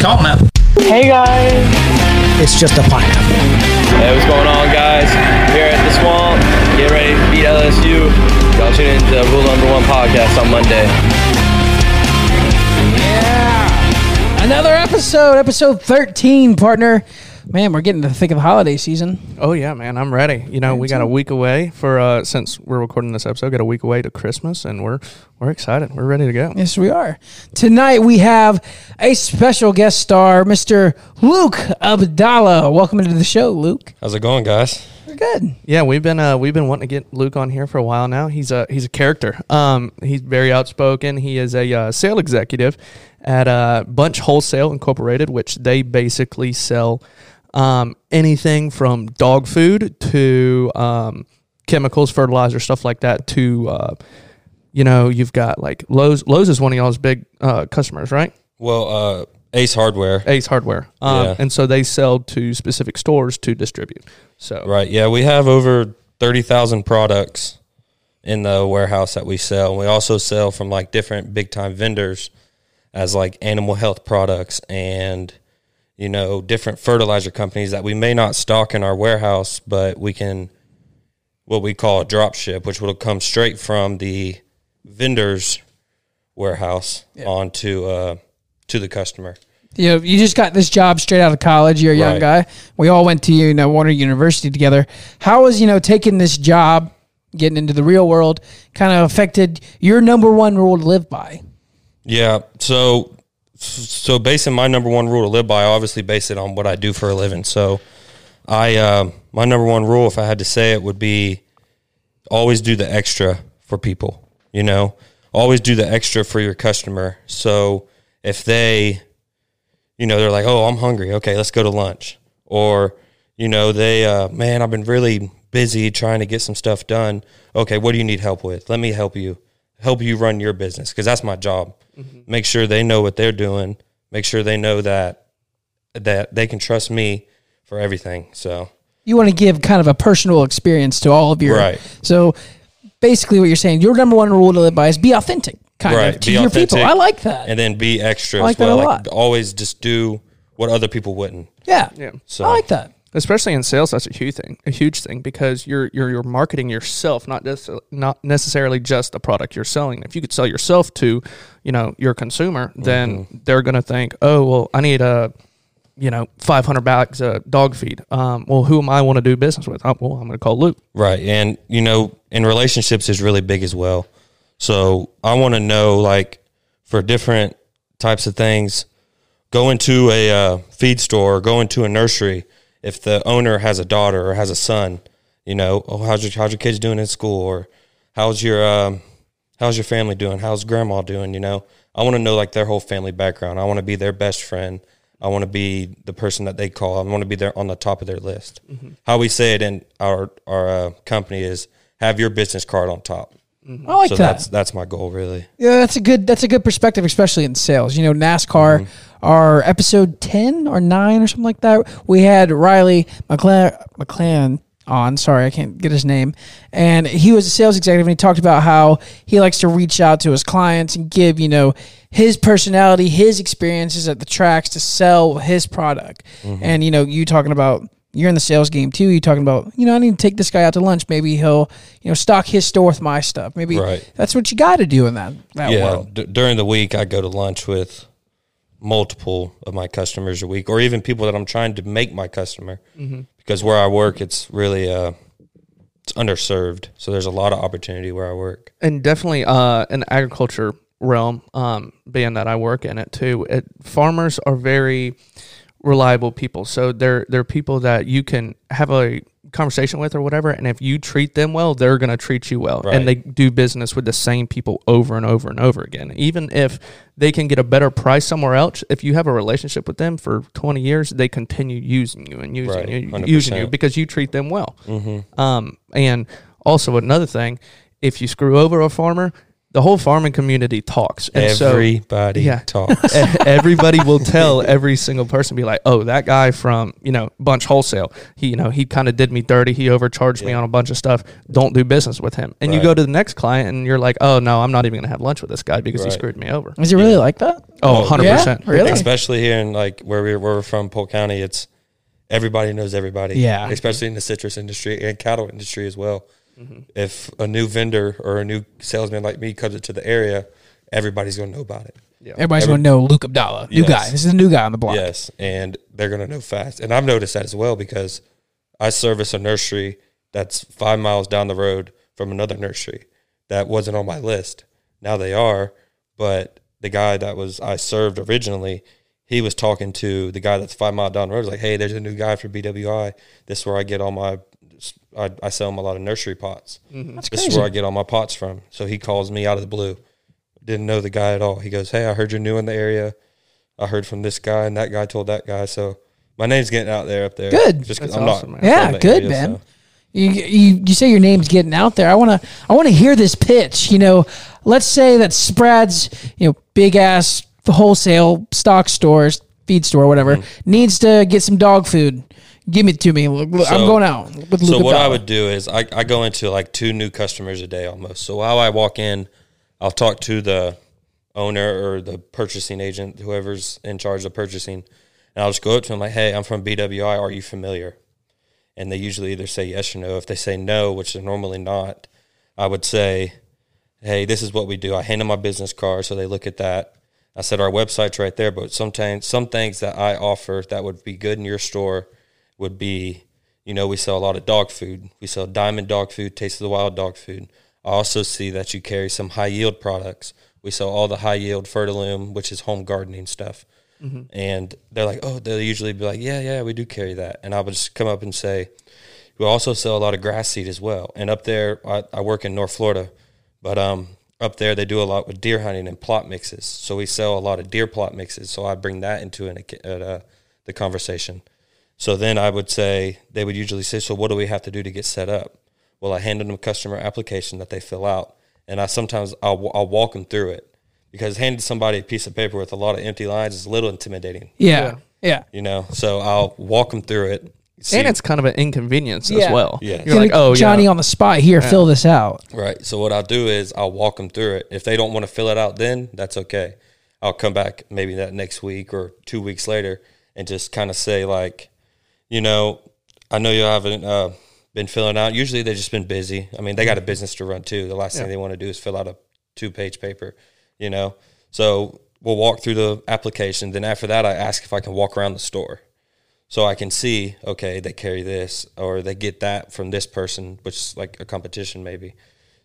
Come on now. Hey guys. It's just a pineapple. Hey, what's going on, guys? Here at the Swamp, get ready to beat LSU. Y'all tune in to Rule Number One podcast on Monday. Yeah. Another episode, episode 13, partner. Man, we're getting to the thick of the holiday season. Oh yeah, man, I'm ready. You know, we got a week away for uh since we're recording this episode, got a week away to Christmas and we're we're excited. We're ready to go. Yes, we are. Tonight we have a special guest star, Mr. Luke Abdalla. Welcome into the show, Luke. How's it going, guys? We're good. Yeah, we've been uh we've been wanting to get Luke on here for a while now. He's a he's a character. Um he's very outspoken. He is a uh, sale executive at uh Bunch Wholesale Incorporated, which they basically sell um, anything from dog food to um, chemicals, fertilizer, stuff like that. To uh, you know, you've got like Lowe's. Lowe's is one of y'all's big uh, customers, right? Well, uh, Ace Hardware. Ace Hardware, um, Yeah. and so they sell to specific stores to distribute. So Right. Yeah, we have over 30,000 products in the warehouse that we sell. We also sell from like different big time vendors as like animal health products and you know, different fertilizer companies that we may not stock in our warehouse, but we can what we call a drop ship, which will come straight from the vendor's warehouse onto uh to the customer. You know, you just got this job straight out of college. You're a young Right. guy. We all went to you know Warner University together. How was you know taking this job, getting into the real world, kind of affected your number one rule to live by? Yeah. So, so basing my number one rule to live by, I obviously base it on what I do for a living. So, I uh, my number one rule, if I had to say it, would be always do the extra for people. You know, always do the extra for your customer. So if they, you know, they're like, "Oh, I'm hungry. Okay, let's go to lunch," or you know, they, uh, man, I've been really busy trying to get some stuff done. Okay, what do you need help with? Let me help you. Help you run your business because that's my job. Mm-hmm. Make sure they know what they're doing. Make sure they know that that they can trust me for everything. So You want to give kind of a personal experience to all of your Right. So basically, what you're saying, your number one rule to live by is be authentic, kind Right, of to be your people. I like that. and then be extra I like as well. that a Like lot. always just do what other people wouldn't. yeah, yeah. So I like that. Especially in sales that's a huge thing a huge thing because you're you're you're marketing yourself not just not necessarily just the product you're selling if you could sell yourself to you know your consumer then they're going to think oh well i need a you know 500 bags of dog feed um, well who am i want to do business with oh, well i'm going to call luke Right. And, you know, in relationships is really big as well. So I want to know, like, for different types of things, go into a uh, feed store or go into a nursery. If the owner has a daughter or has a son, you know, oh, how's your, how's your kids doing in school? Or how's your, um, how's your family doing? How's grandma doing? You know, I want to know, like, their whole family background. I want to be their best friend. I want to be the person that they call. I want to be there on the top of their list. How we say it in our our uh, company is have your business card on top. I like so that. that's that's my goal really. Yeah, that's a good that's a good perspective, especially in sales. You know, NASCAR, Mm-hmm. our episode ten or nine or something like that. We had Riley McLaren, McLaren on. Sorry, I can't get his name. And he was a sales executive, and he talked about how he likes to reach out to his clients and give you know his personality, his experiences at the tracks to sell his product. Mm-hmm. And you know, you talking about. You're in the sales game too. You're talking about, you know, I need to take this guy out to lunch. Maybe he'll, you know, stock his store with my stuff. Maybe Right. that's what you got to do in that that yeah. world. D- during the week, I go to lunch with multiple of my customers a week, or even people that I'm trying to make my customer. Because where I work, it's really uh, it's underserved. So there's a lot of opportunity where I work. and definitely uh, an agriculture realm, um, being that I work in it too. It, farmers are very reliable people, so they're they're people that you can have a conversation with or whatever, and if you treat them well, they're going to treat you well, Right. and they do business with the same people over and over and over again. Even if they can get a better price somewhere else, if you have a relationship with them for twenty years, they continue using you and using Right, you, 100%. using you because you treat them well. Mm-hmm. Um, and also another thing, if you screw over a farmer, the whole farming community talks, and so Everybody yeah. talks. everybody will tell every single person be like oh that guy from you know bunch wholesale he you know he kind of did me dirty he overcharged me on a bunch of stuff don't do business with him and you go to the next client and you're like oh no i'm not even gonna have lunch with this guy because he screwed me over Is it really like that? oh 100% Yeah? Really? Especially here in like where we're, where we're from, Polk County, it's everybody knows everybody. Yeah. Especially in the citrus industry and cattle industry as well. Mm-hmm. If a new vendor or a new salesman like me comes into the area, everybody's going to know about it. Everybody's Every- going to know Luke Abdalla, new Yes. guy. This is a new guy on the block. Yes, and they're going to know fast. And I've noticed that as well because I service a nursery that's five miles down the road from another nursery that wasn't on my list. Now they are, but the guy that was I served originally, he was talking to the guy that's five mile down the road. He's like, "Hey, there's a new guy for BWI. This is where I get all my, I, I sell him a lot of nursery pots. Mm-hmm. That's This crazy. is where I get all my pots from." So he calls me out of the blue. Didn't know the guy at all. He goes, "Hey, I heard you're new in the area. I heard from this guy, and that guy told that guy. So my name's getting out there up there. Good. Just 'cause That's I'm awesome, not. man. Yeah, good, area, Ben. so- You, you you say your name's getting out there. I want to I want to hear this pitch. You know, let's say that Sprad's you know big ass wholesale stock stores, feed store, whatever, mm-hmm. needs to get some dog food. Give it to me. Look, look, I'm going out with So Luke what I would do is I, I go into like two new customers a day almost. So while I walk in, I'll talk to the owner or the purchasing agent, whoever's in charge of purchasing, and I'll just go up to them like, "Hey, I'm from BWI. Are you familiar?" And they usually either say yes or no. If they say no, which they're normally not, I would say, "Hey, this is what we do." I hand them my business card, so they look at that. I said our website's right there, but sometimes some things that I offer that would be good in your store would be, you know, we sell a lot of dog food. We sell Diamond dog food, Taste of the Wild dog food. I also see that you carry some high yield products. We sell all the high yield Ferti-lome, which is home gardening stuff. And they're like, oh, they'll usually be like, yeah, yeah, we do carry that. And I would just come up and say, we also sell a lot of grass seed as well. And up there, I, I work in North Florida, but um, up there they do a lot with deer hunting and plot mixes. So we sell a lot of deer plot mixes. So I bring that into an, uh, the conversation. So then I would say they would usually say, "So what do we have to do to get set up?" Well, I hand them a customer application that they fill out, and I sometimes I'll, I'll walk them through it because handing somebody a piece of paper with a lot of empty lines is a little intimidating, yeah, yeah. you know. So I'll walk them through it. see- and it's kind of an inconvenience Yeah. as well Yeah. you're like oh Johnny yeah on the spot here. Fill this out. Right. So what I'll do is I'll walk them through it. If they don't want to fill it out, then that's okay. I'll come back maybe that next week or two weeks later and just kind of say like, you know, I know you haven't uh, been filling out. Usually they've just been busy. I mean, they got a business to run too. The last thing they want to do is fill out a two page paper, you know. So we'll walk through the application. Then after that, I ask if I can walk around the store so I can see, okay, they carry this or they get that from this person, which is like a competition maybe.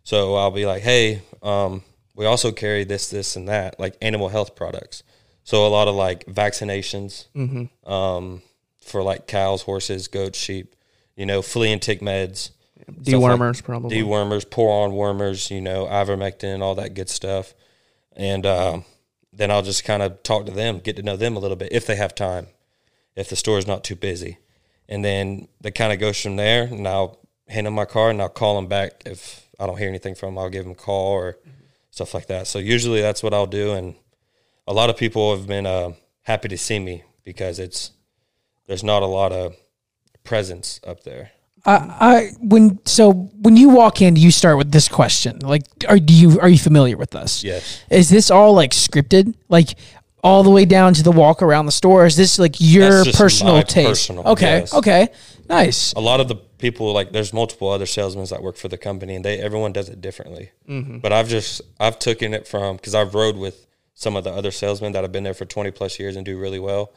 So I'll be like, hey, um, we also carry this, this, and that, like animal health products. So a lot of like vaccinations um, for like cows, horses, goats, sheep, you know, flea and tick meds, stuff like- dewormers probably dewormers, pour on wormers, you know, ivermectin, all that good stuff. And um, then I'll just kind of talk to them, get to know them a little bit if they have time, if the store is not too busy. And then it kind of goes from there. And I'll hand them my card and I'll call them back. If I don't hear anything from them, I'll give them a call or stuff like that. So usually that's what I'll do. And a lot of people have been uh, happy to see me because it's, there's not a lot of presence up there. I, I when so when you walk in, you start with this question. Like, are do you are you familiar with this? Yes. Is this all like scripted? Like all the way down to the walk around the store? Is this like your personal my taste? personal, okay. yes. Okay. Nice. a lot of the people like there's multiple other salesmen that work for the company and they everyone does it differently mm-hmm. but i've just i've taken it from because i've rode with some of the other salesmen that have been there for 20 plus years and do really well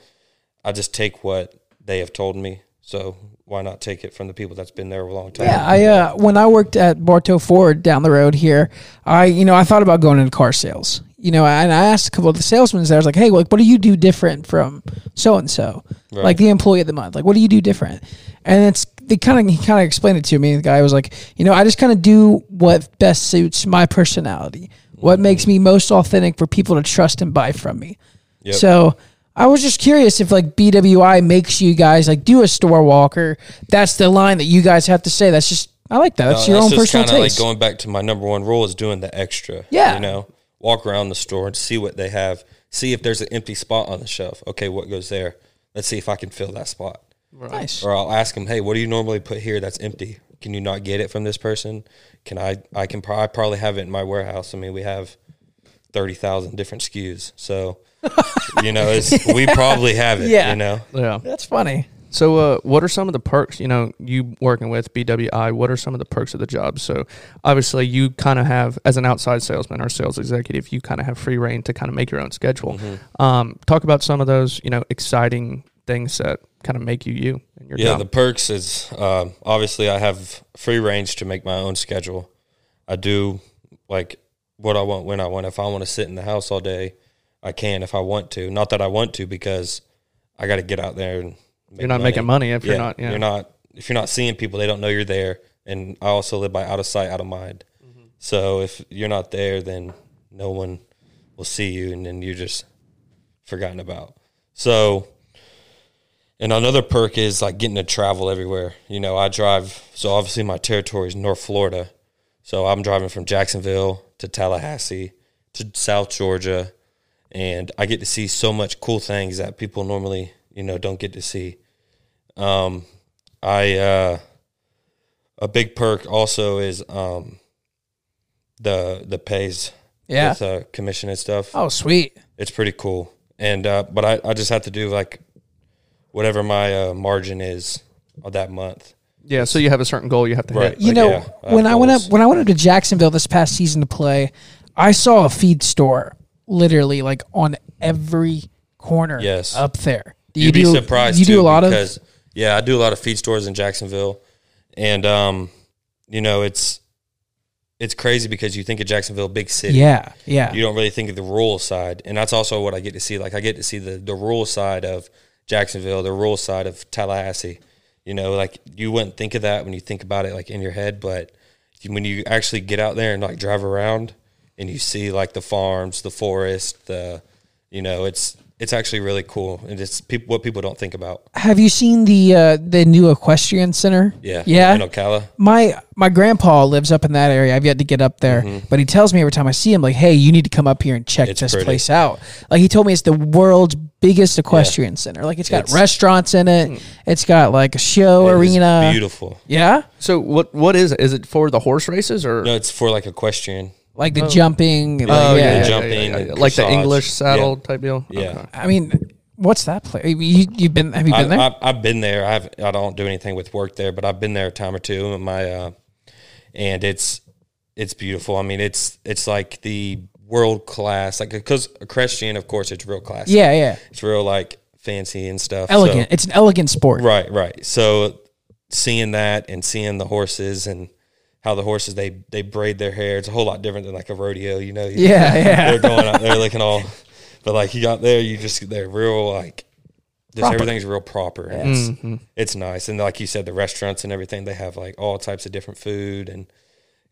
i just take what they have told me so why not take it from the people that's been there a long time Yeah, I uh, when I worked at Bartow Ford down the road here, I you know I thought about going into car sales. You know, and I asked a couple of the salesmen there. I was like, "Hey, like, what do you do different from so and so, like the employee of the month? Like, what do you do different?" And it's they kind of he kind of explained it to me. The guy was like, "You know, I just kind of do what best suits my personality, what makes me most authentic for people to trust and buy from me." Yep. So I was just curious if like BWI makes you guys like do a store walker. that's the line that you guys have to say. That's just I like that. That's No, your own just personal taste. Like going back to my number one rule is doing the extra. Yeah. You know, walk around the store and see what they have. See if there's an empty spot on the shelf. Okay, what goes there? Let's see if I can fill that spot. nice. Or I'll ask them, hey, what do you normally put here that's empty? Can you not get it from this person? Can I? I can. Pro- I probably have it in my warehouse. I mean, we have thirty thousand different SKUs, so you know, it's, we probably have it. Yeah. You know, Yeah. That's funny. So, uh, what are some of the perks? You know, you working with BWI. What are some of the perks of the job? So, obviously, you kind of have, as an outside salesman or sales executive, you kind of have free reign to kind of make your own schedule. Mm-hmm. Um, talk about some of those, you know, exciting things that kind of make you you in your yeah. job. The perks is um, obviously I have free range to make my own schedule. I do like what I want when I want. If I want to sit in the house all day, I can. If I want to, not that I want to because I got to get out there and. Make you're not making money if you're not. Yeah. You're not if you're not seeing people, they don't know you're there. And I also live by out of sight, out of mind. Mm-hmm. So if you're not there, then no one will see you, and then you're just forgotten about. So, and another perk is like getting to travel everywhere. You know, I drive. So obviously my territory is North Florida. So I'm driving from Jacksonville to Tallahassee to South Georgia, and I get to see so much cool things that people normally, you know, don't get to see. Um, I uh, a big perk also is um, the the pays Yeah. with uh, commission and stuff. Oh, sweet. It's pretty cool, and uh, but I, I just have to do like whatever my uh, margin is of that month. yeah. So you have a certain goal you have to Right. hit. You Like, know, yeah, I when I went up when I went up to Jacksonville this past season to play, I saw a feed store literally like on every corner. Yes. up there. Do You'd be do- surprised. You do a lot of yeah, I do a lot of feed stores in Jacksonville, and um, you know it's it's crazy because you think of Jacksonville, big city. yeah, yeah. you don't really think of the rural side, and that's also what I get to see. Like I get to see the the rural side of Jacksonville, the rural side of Tallahassee. You know, like you wouldn't think of that when you think about it, like in your head, but when you actually get out there and like drive around and you see like the farms, the forest, the you know, it's it's actually really cool, and it's people what people don't think about. Have you seen the uh, the new equestrian center? Yeah, yeah. in Ocala. My my grandpa lives up in that area. I've yet to get up there, but he tells me every time I see him, like, "Hey, you need to come up here and check Mm-hmm. It's this pretty. place out." Like he told me, it's the world's biggest equestrian center. Like it's got It's- restaurants in it. It's got like a show It is arena. beautiful. Yeah, So what what is it? Is it for the horse races or? No, it's for like equestrian. Like the jumping. like, Oh, yeah, yeah, jumping and like the dressage. English saddle Yeah. type deal. Yeah. Okay. I mean, what's that place? You you've been? Have you been I, there? I, I've been there. I've I don't do anything with work there, but I've been there a time or two. And my uh, and it's it's beautiful. I mean, it's it's like the world class. Like because equestrian, of course, it's real classy. yeah, yeah. it's real like fancy and stuff. Elegant. So, it's an elegant sport. right, right. So seeing that and seeing the horses and how the horses they they braid their hair, it's a whole lot different than like a rodeo. You know? Yeah, yeah. They're going out there looking all, but like you got there, you just they're real like. Just Proper. everything's real proper. And it's, Mm-hmm. it's nice. And like you said, the restaurants and everything, they have like all types of different food. And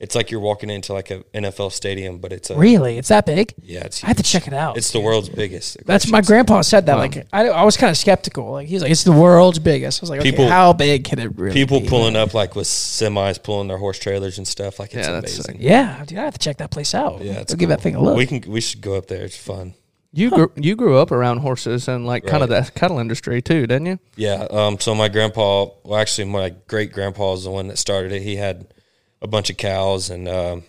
it's like you're walking into like a NFL stadium, but it's a, Really, it's that big? yeah, it's I have to check it out. It's the world's biggest. That's my grandpa said that. Like I, I was kind of skeptical. Like he's like, it's the world's biggest. I was like, okay, how big can it really? People be? pulling up like with semis, pulling their horse trailers and stuff. Like it's Yeah, that's amazing. sick. Yeah, dude, I have to check that place out. Yeah, it's Go give that thing a look. We can we should go up there. It's fun. You grew, you grew up around horses and like kind of the cattle industry too, didn't you? Yeah. Um. So my grandpa, well, actually, my great grandpa is the one that started it. He had a bunch of cows, and um,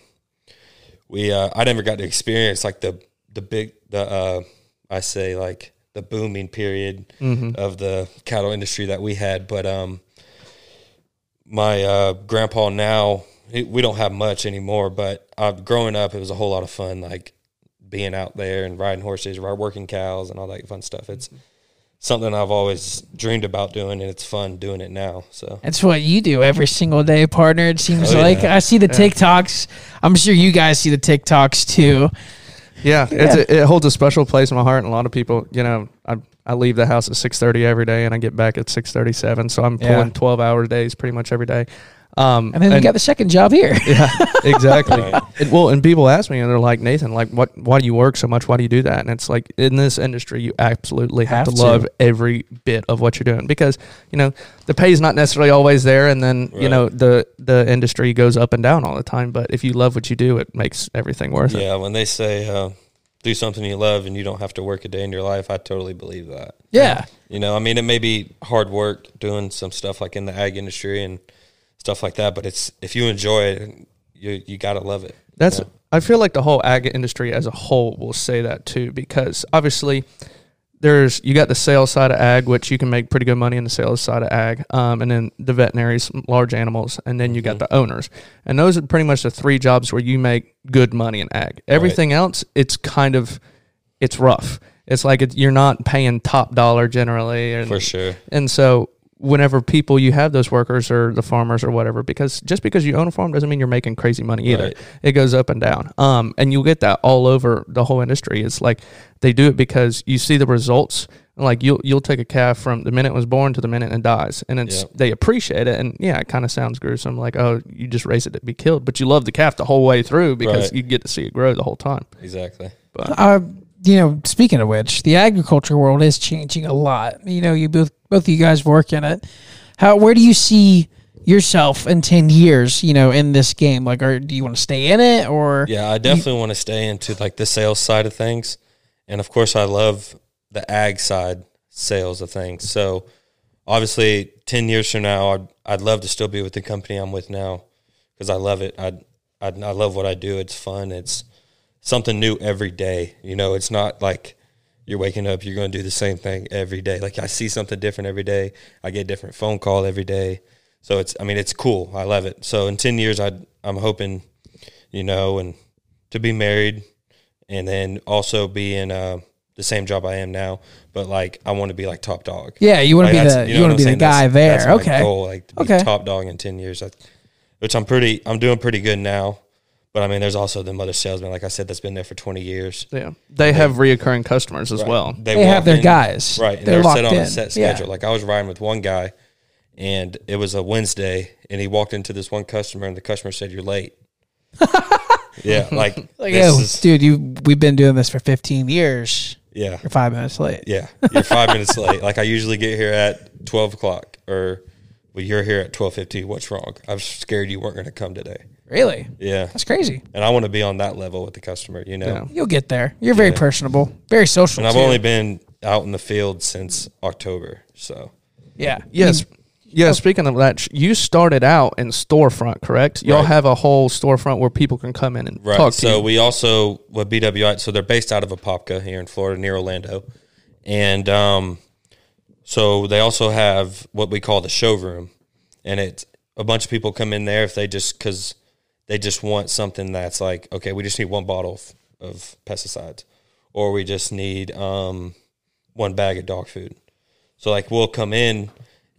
we uh, I never got to experience like the the big the uh, I say like the booming period of the cattle industry that we had, but um, my uh, grandpa now he, we don't have much anymore, but uh, growing up it was a whole lot of fun, like being out there and riding horses, ri- working cows, and all that fun stuff. It's something I've always dreamed about doing, and it's fun doing it now. So That's what you do every single day, partner. It seems Oh, like yeah. I see the TikToks. I'm sure you guys see the TikToks too. Yeah, It's a, it holds a special place in my heart. And a lot of people, you know, I I leave the house at six thirty every day, and I get back at six thirty seven. So I'm Yeah. pulling twelve hour days pretty much every day. Um, And then you got the second job here. yeah, exactly. Right. And, well, and people ask me, and they're like, Nathan, like, what? Why do you work so much? Why do you do that? And it's like, in this industry, you absolutely have, Have to to. love every bit of what you're doing because you know the pay is not necessarily always there, and then you know the the industry goes up and down all the time. But if you love what you do, it makes everything worth it. Yeah, when they say uh, do something you love and you don't have to work a day in your life, I totally believe that. yeah. You know, I mean, it may be hard work doing some stuff like in the ag industry and stuff like that, but it's if you enjoy it, you you gotta love it. you That's know? I feel like the whole ag industry as a whole will say that too because obviously there's you got the sales side of ag which you can make pretty good money in the sales side of ag um, and then the veterinaries large animals and then you got Mhm. the owners and those are pretty much the three jobs where you make good money in ag everything else it's kind of it's rough it's like it, you're not paying top dollar generally and for sure. and so whenever people you have those workers or the farmers or whatever, because just because you own a farm doesn't mean you're making crazy money either. Right. It goes up and down. Um, and you'll get that all over the whole industry. It's like they do it because you see the results. Like you'll you'll take a calf from the minute it was born to the minute it dies, and it's Yep. they appreciate it. And yeah, it kind of sounds gruesome, like oh, you just raise it to be killed, but you love the calf the whole way through because Right. you get to see it grow the whole time. Exactly. But Uh, you know, speaking of which, the agriculture world is changing a lot. You know, you both both of you guys work in it. How where do you see yourself in ten years? You know, in this game, like, or do you want to stay in it, or Yeah, I definitely want to stay into like the sales side of things, and of course, I love the ag side sales of things. So, obviously, ten years from now, I'd I'd love to still be with the company I'm with now because I love it. I I I love what I do. It's fun. It's something new every day. You know, it's not like you're waking up, you're going to do the same thing every day. Like I see something different every day. I get a different phone call every day. So it's, I mean, it's cool. I love it. So in 10 years, I, I'm hoping, you know, and to be married and then also be in uh, the same job I am now. But like, I want to be like top dog. yeah, you want to Like, be the know you, want to be the guy That's- there. that's okay, goal, like to be Okay. top dog in 10 years, I, which I'm pretty, I'm doing pretty good now. But I mean, there's also the other salesman, like I said, that's been there for 20 years. yeah, they have reoccurring customers as Right. well. they have their in- guys, Right. And They're they're, locked set on in. a set Yeah. schedule. Like I was riding with one guy and it was a Wednesday and he walked into this one customer and the customer said, You're late. yeah. Like, Like, this yo, is- dude, you we've been doing this for fifteen years. yeah. You're five minutes late. Yeah. You're five minutes late. Like I usually get here at 12 o'clock or well, you're here at 12.50. What's wrong? I was scared you weren't going to come today. Really, Yeah. that's crazy. And I want to be on that level with the customer, you know? Yeah. You'll get there. You're very Yeah. personable, very social. And I've too. only been out in the field since October. So yeah, Yes. Yeah, speaking of that, you started out in storefront, correct? Y'all Right. have a whole storefront where people can come in and Right. talk to so you. we also with BWI. So they're based out of Apopka here in Florida, near Orlando, and um, so they also have what we call the showroom, and it's a bunch of people come in there if they just because they just want something that's like okay, we just need one bottle of, of pesticides, or we just need um, one bag of dog food. So like we'll come in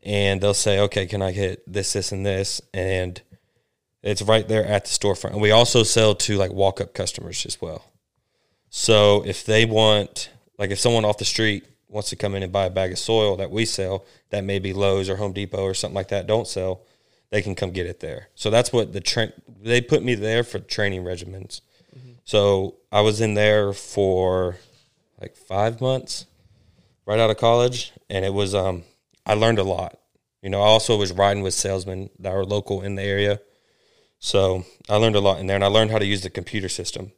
and they'll say, okay, can I get this, this, and this, and it's right there at the storefront. And we also sell to like walk up customers as well. So if they want, like if someone off the street wants to come in and buy a bag of soil that we sell, that maybe Lowe's or Home Depot or something like that don't sell, they can come get it there. So that's what the train, they put me there for training regimens. So I was in there for like five months right out of college. And it was, um, I learned a lot. You know, I also was riding with salesmen that were local in the area. So I learned a lot in there, and I learned how to use the computer system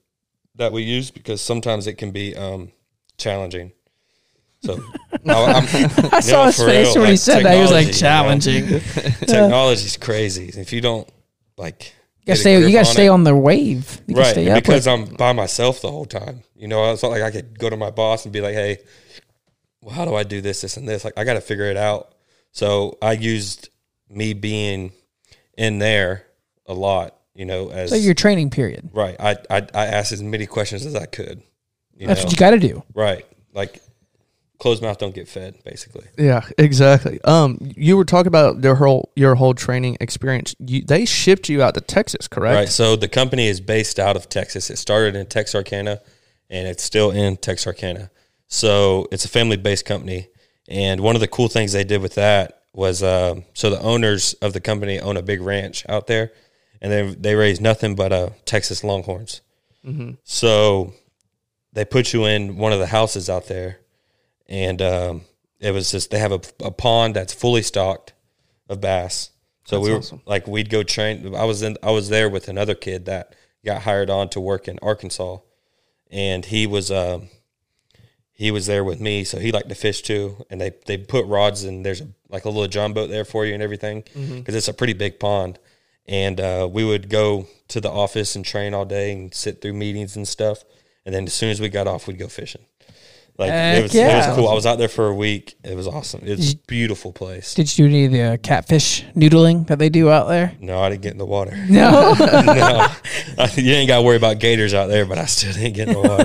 that we use because sometimes it can be um, challenging. So I, I'm, I saw no, his face real, when he said that. He was like technology, you know? challenging. Technology's crazy. If you don't like, You gotta stay. You gotta on stay it- on the wave. You right stay and up because I'm by myself the whole time. You know, I felt like I could go to my boss and be like, "Hey, well, how do I do this, this, and this?" Like, I got to figure it out. So I used me being in there a lot. You know, as so your training period. right. I, I I asked as many questions as I could. You That's know, what you got to do. right? Like, closed mouth don't get fed, basically. yeah, exactly. Um, you were talking about their whole your whole training experience. You, they shipped you out to Texas, correct? Right. So the company is based out of Texas. It started in Texarkana and it's still in Texarkana. So it's a family based company. And one of the cool things they did with that was um, so the owners of the company own a big ranch out there, and they they raise nothing but uh, Texas Longhorns. So they put you in one of the houses out there, and um, it was just they have a, a pond that's fully stocked of bass. So That's we were awesome. like we'd go train. I was in I was there with another kid that got hired on to work in Arkansas, and he was um, he was there with me, so he liked to fish too. And they they put rods and there's a, like a little John boat there for you and everything because it's a pretty big pond. And uh, we would go to the office and train all day and sit through meetings and stuff. And then as soon as we got off, we'd go fishing. Like Heck it was, it was cool. I was out there for a week. It was awesome. It's a beautiful place. Did you do any of the uh, catfish noodling that they do out there? No, I didn't get in the water. No. no, I- you ain't got to worry about gators out there, but I still didn't get in the water.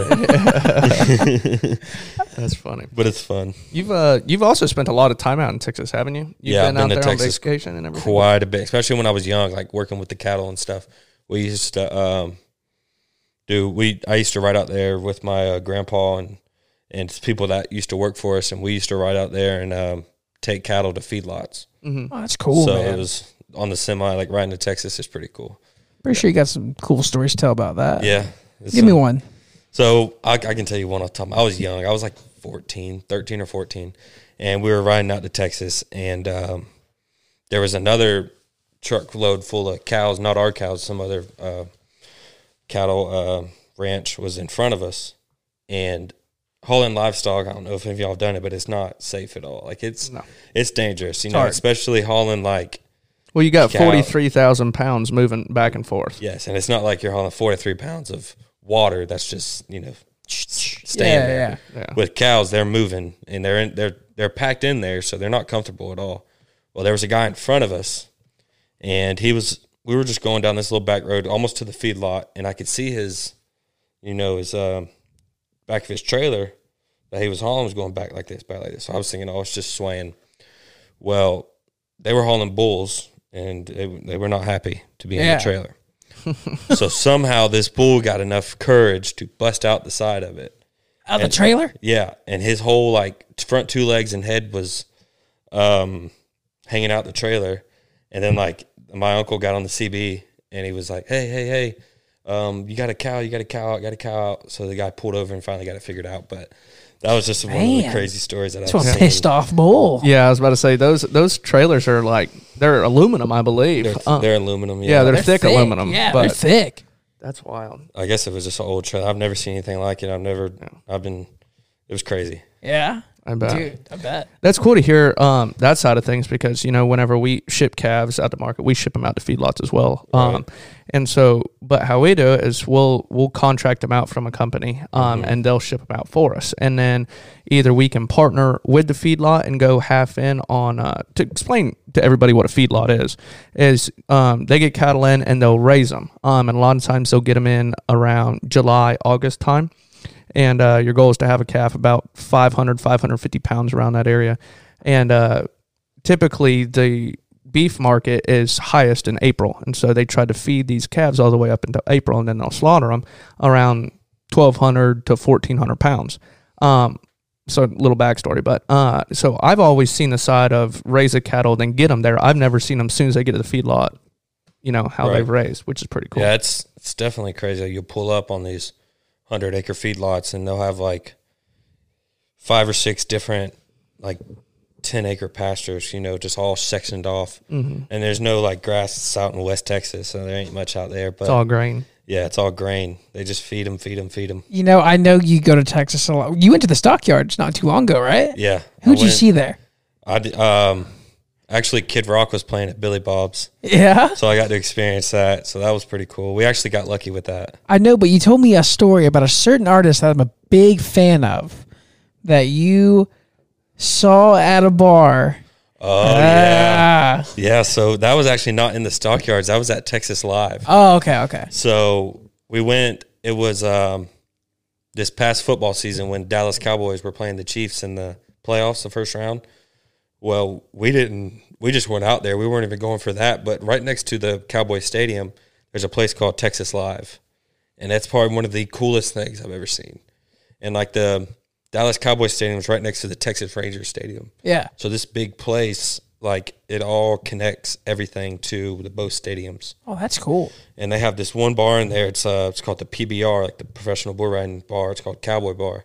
That's funny. but it's fun. You've uh you've also spent a lot of time out in Texas, haven't you? You've Yeah, I've been out been to there on vacation and everything. quite a bit, especially when I was young, like working with the cattle and stuff. We used to um, do we. I used to ride out there with my uh, grandpa and and people that used to work for us, and we used to ride out there and um, take cattle to feedlots. Oh, that's cool, so man. it was on the semi, like riding to Texas is pretty cool. Pretty sure you got some cool stories to tell about that. Yeah, it's, Give me uh, one. So I, I can tell you one off the top. I was young. I was like 14, 13 or 14. And we were riding out to Texas. And um, there was another truckload full of cows, not our cows, some other uh, cattle uh, ranch was in front of us. And hauling livestock, I don't know if any of y'all have done it, but it's not safe at all. Like it's No. it's dangerous, you know, hard. especially hauling like Well, you got forty three thousand pounds moving back and forth. yes, and it's not like you're hauling 43 pounds of water that's just you know staying Yeah, there. yeah. Yeah. with cows they're moving and they're in, they're they're packed in there so they're not comfortable at all well there was a guy in front of us and he was we were just going down this little back road almost to the feed lot and i could see his you know his um back of his trailer that he was hauling was going back like this back like this. So i was thinking oh it's just swaying. Well they were hauling bulls and they, they were not happy to be in the trailer. So somehow this bull got enough courage to bust out the side of it. Out the trailer? yeah, and his whole like front two legs and head was um hanging out the trailer, and then like my uncle got on the CB and he was like, "Hey, hey, hey, um, you got a cow? You got a cow? out, Got a cow?" Out. So the guy pulled over and finally got it figured out. But that was just one of the crazy stories that That's I've seen. pissed off bull. Yeah, I was about to say those those trailers are like they're aluminum, I believe. They're, Uh, they're aluminum. Yeah, yeah, they're, thick, aluminum. Yeah, but they're thick. that's wild. I guess it was just an old trailer. I've never seen anything like it. I've never. I've been. It was crazy. Yeah. I bet. Dude, I bet. That's cool to hear um, that side of things because you know whenever we ship calves out to market, we ship them out to feedlots as well. Um, Right. and so, but how we do it is we'll we'll contract them out from a company, um, and they'll ship them out for us, and then either we can partner with the feedlot and go half in on uh, to explain to everybody what a feedlot is. Is um, they get cattle in and they'll raise them, um, and a lot of times they'll get them in around July August time and uh, your goal is to have a calf about 500 550 pounds around that area and uh, typically the beef market is highest in april and so they try to feed these calves all the way up into april and then they'll slaughter them around 1200 to 1400 pounds um, so a little backstory but uh, so i've always seen the side of raise a cattle then get them there i've never seen them as soon as they get to the feedlot you know how Right. they've raised which is pretty cool Yeah, it's it's definitely crazy. You'll pull up on these hundred acre feedlots, and they'll have like five or six different like ten acre pastures. You know, just all sectioned off, mm-hmm. and there's no like grass out in West Texas, so there ain't much out there. But it's all grain yeah, it's all grain. They just feed them, feed them, feed them. You know, I know you go to Texas a lot. You went to the stockyards not too long ago, right? Yeah. Who'd you see there? I um actually Kid Rock was playing at Billy Bob's, Yeah. so I got to experience that. So that was pretty cool. We actually got lucky with that. I know, but you told me a story about a certain artist that I'm a big fan of that you saw at a bar. Oh yeah. Ah. Yeah, so that was actually not in the stockyards. That was at Texas Live. Oh, okay, okay. So we went. It was um, this past football season when Dallas Cowboys were playing the Chiefs in the playoffs, the first round. Well, we didn't. We just went out there. We weren't even going for that. But right next to the Cowboy Stadium, there's a place called Texas Live, and that's probably one of the coolest things I've ever seen. And like the Dallas Cowboy Stadium is right next to the Texas Rangers Stadium. Yeah. So this big place, like it all connects everything to the both stadiums. Oh, that's cool. And they have this one bar in there. It's uh, it's called the PBR, like the Professional Bull Riding Bar. It's called Cowboy Bar.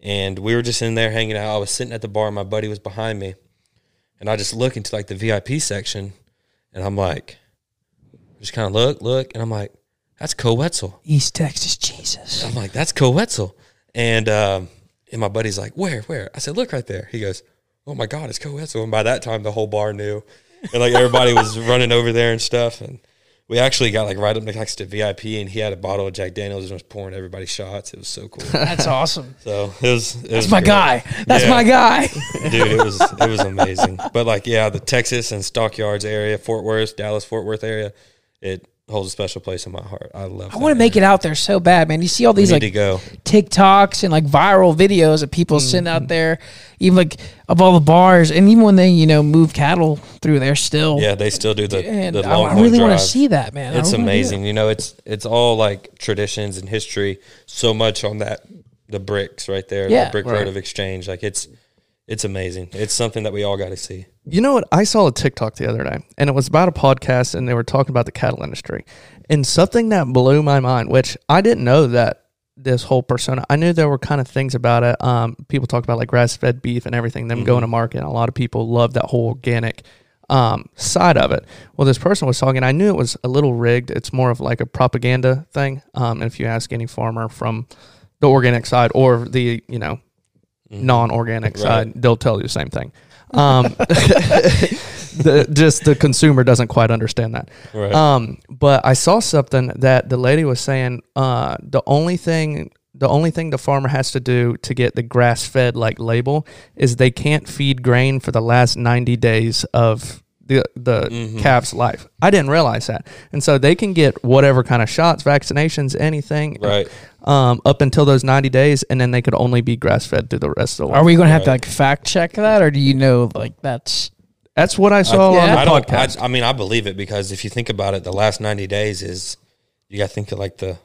And we were just in there hanging out. I was sitting at the bar. My buddy was behind me, and I just look into like the VIP section, and I'm like, just kind of look, look, and I'm like, that's Koe Wetzel. East Texas Jesus. I'm like, that's Koe Wetzel. And um, and my buddy's like, where, where? I said, look right there. He goes, oh my God, it's Koe Wetzel. And by that time, the whole bar knew. And like everybody was running over there and stuff. And we actually got like right up next to VIP and he had a bottle of Jack Daniels and was pouring everybody shots. It was so cool. That's awesome. So it was, it was That's my great. guy. That's Yeah. my guy. dude. It was it was amazing. But like, yeah, the Texas and Stockyards area, Fort Worth, Dallas, Fort Worth area, it holds a special place in my heart. I love. I want to make it out there so bad, man. You see all these like to go. TikToks and like viral videos of people sitting Mm-hmm. out there, even like of all the bars, and even when they you know move cattle through there still. Yeah, they still do the and the I, I really want to see that, man. It's really wanna do amazing. You know, it's it's all like traditions and history. So much on that the bricks right there, Yeah. the brick Right. road of exchange. Like it's it's amazing. It's something that we all got to see. You know what? I saw a TikTok the other day, and it was about a podcast, and they were talking about the cattle industry, and something that blew my mind, which I didn't know that this whole persona. I knew there were kind of things about it. Um, people talk about like grass fed beef and everything, them going to market. And a lot of people love that whole organic um, side of it. Well, this person was talking. I knew it was a little rigged. It's more of like a propaganda thing. Um, and if you ask any farmer from the organic side or the you know non-organic Right. side, they'll tell you the same thing. Um, the, just the consumer doesn't quite understand that. Right. Um, but I saw something that the lady was saying. Uh, the only thing, the only thing the farmer has to do to get the grass-fed like label is they can't feed grain for the last ninety days of the the Mm-hmm. calf's life. I didn't realize that, and so they can get whatever kind of shots, vaccinations, anything, Right. Um, up until those ninety days, and then they could only be grass-fed through the rest of the Are we going to have to like fact check that, or do you know like that's That's what I saw Yeah. on the I don't. podcast. I, I mean, I believe it because if you think about it, the last ninety days is you got to think of like the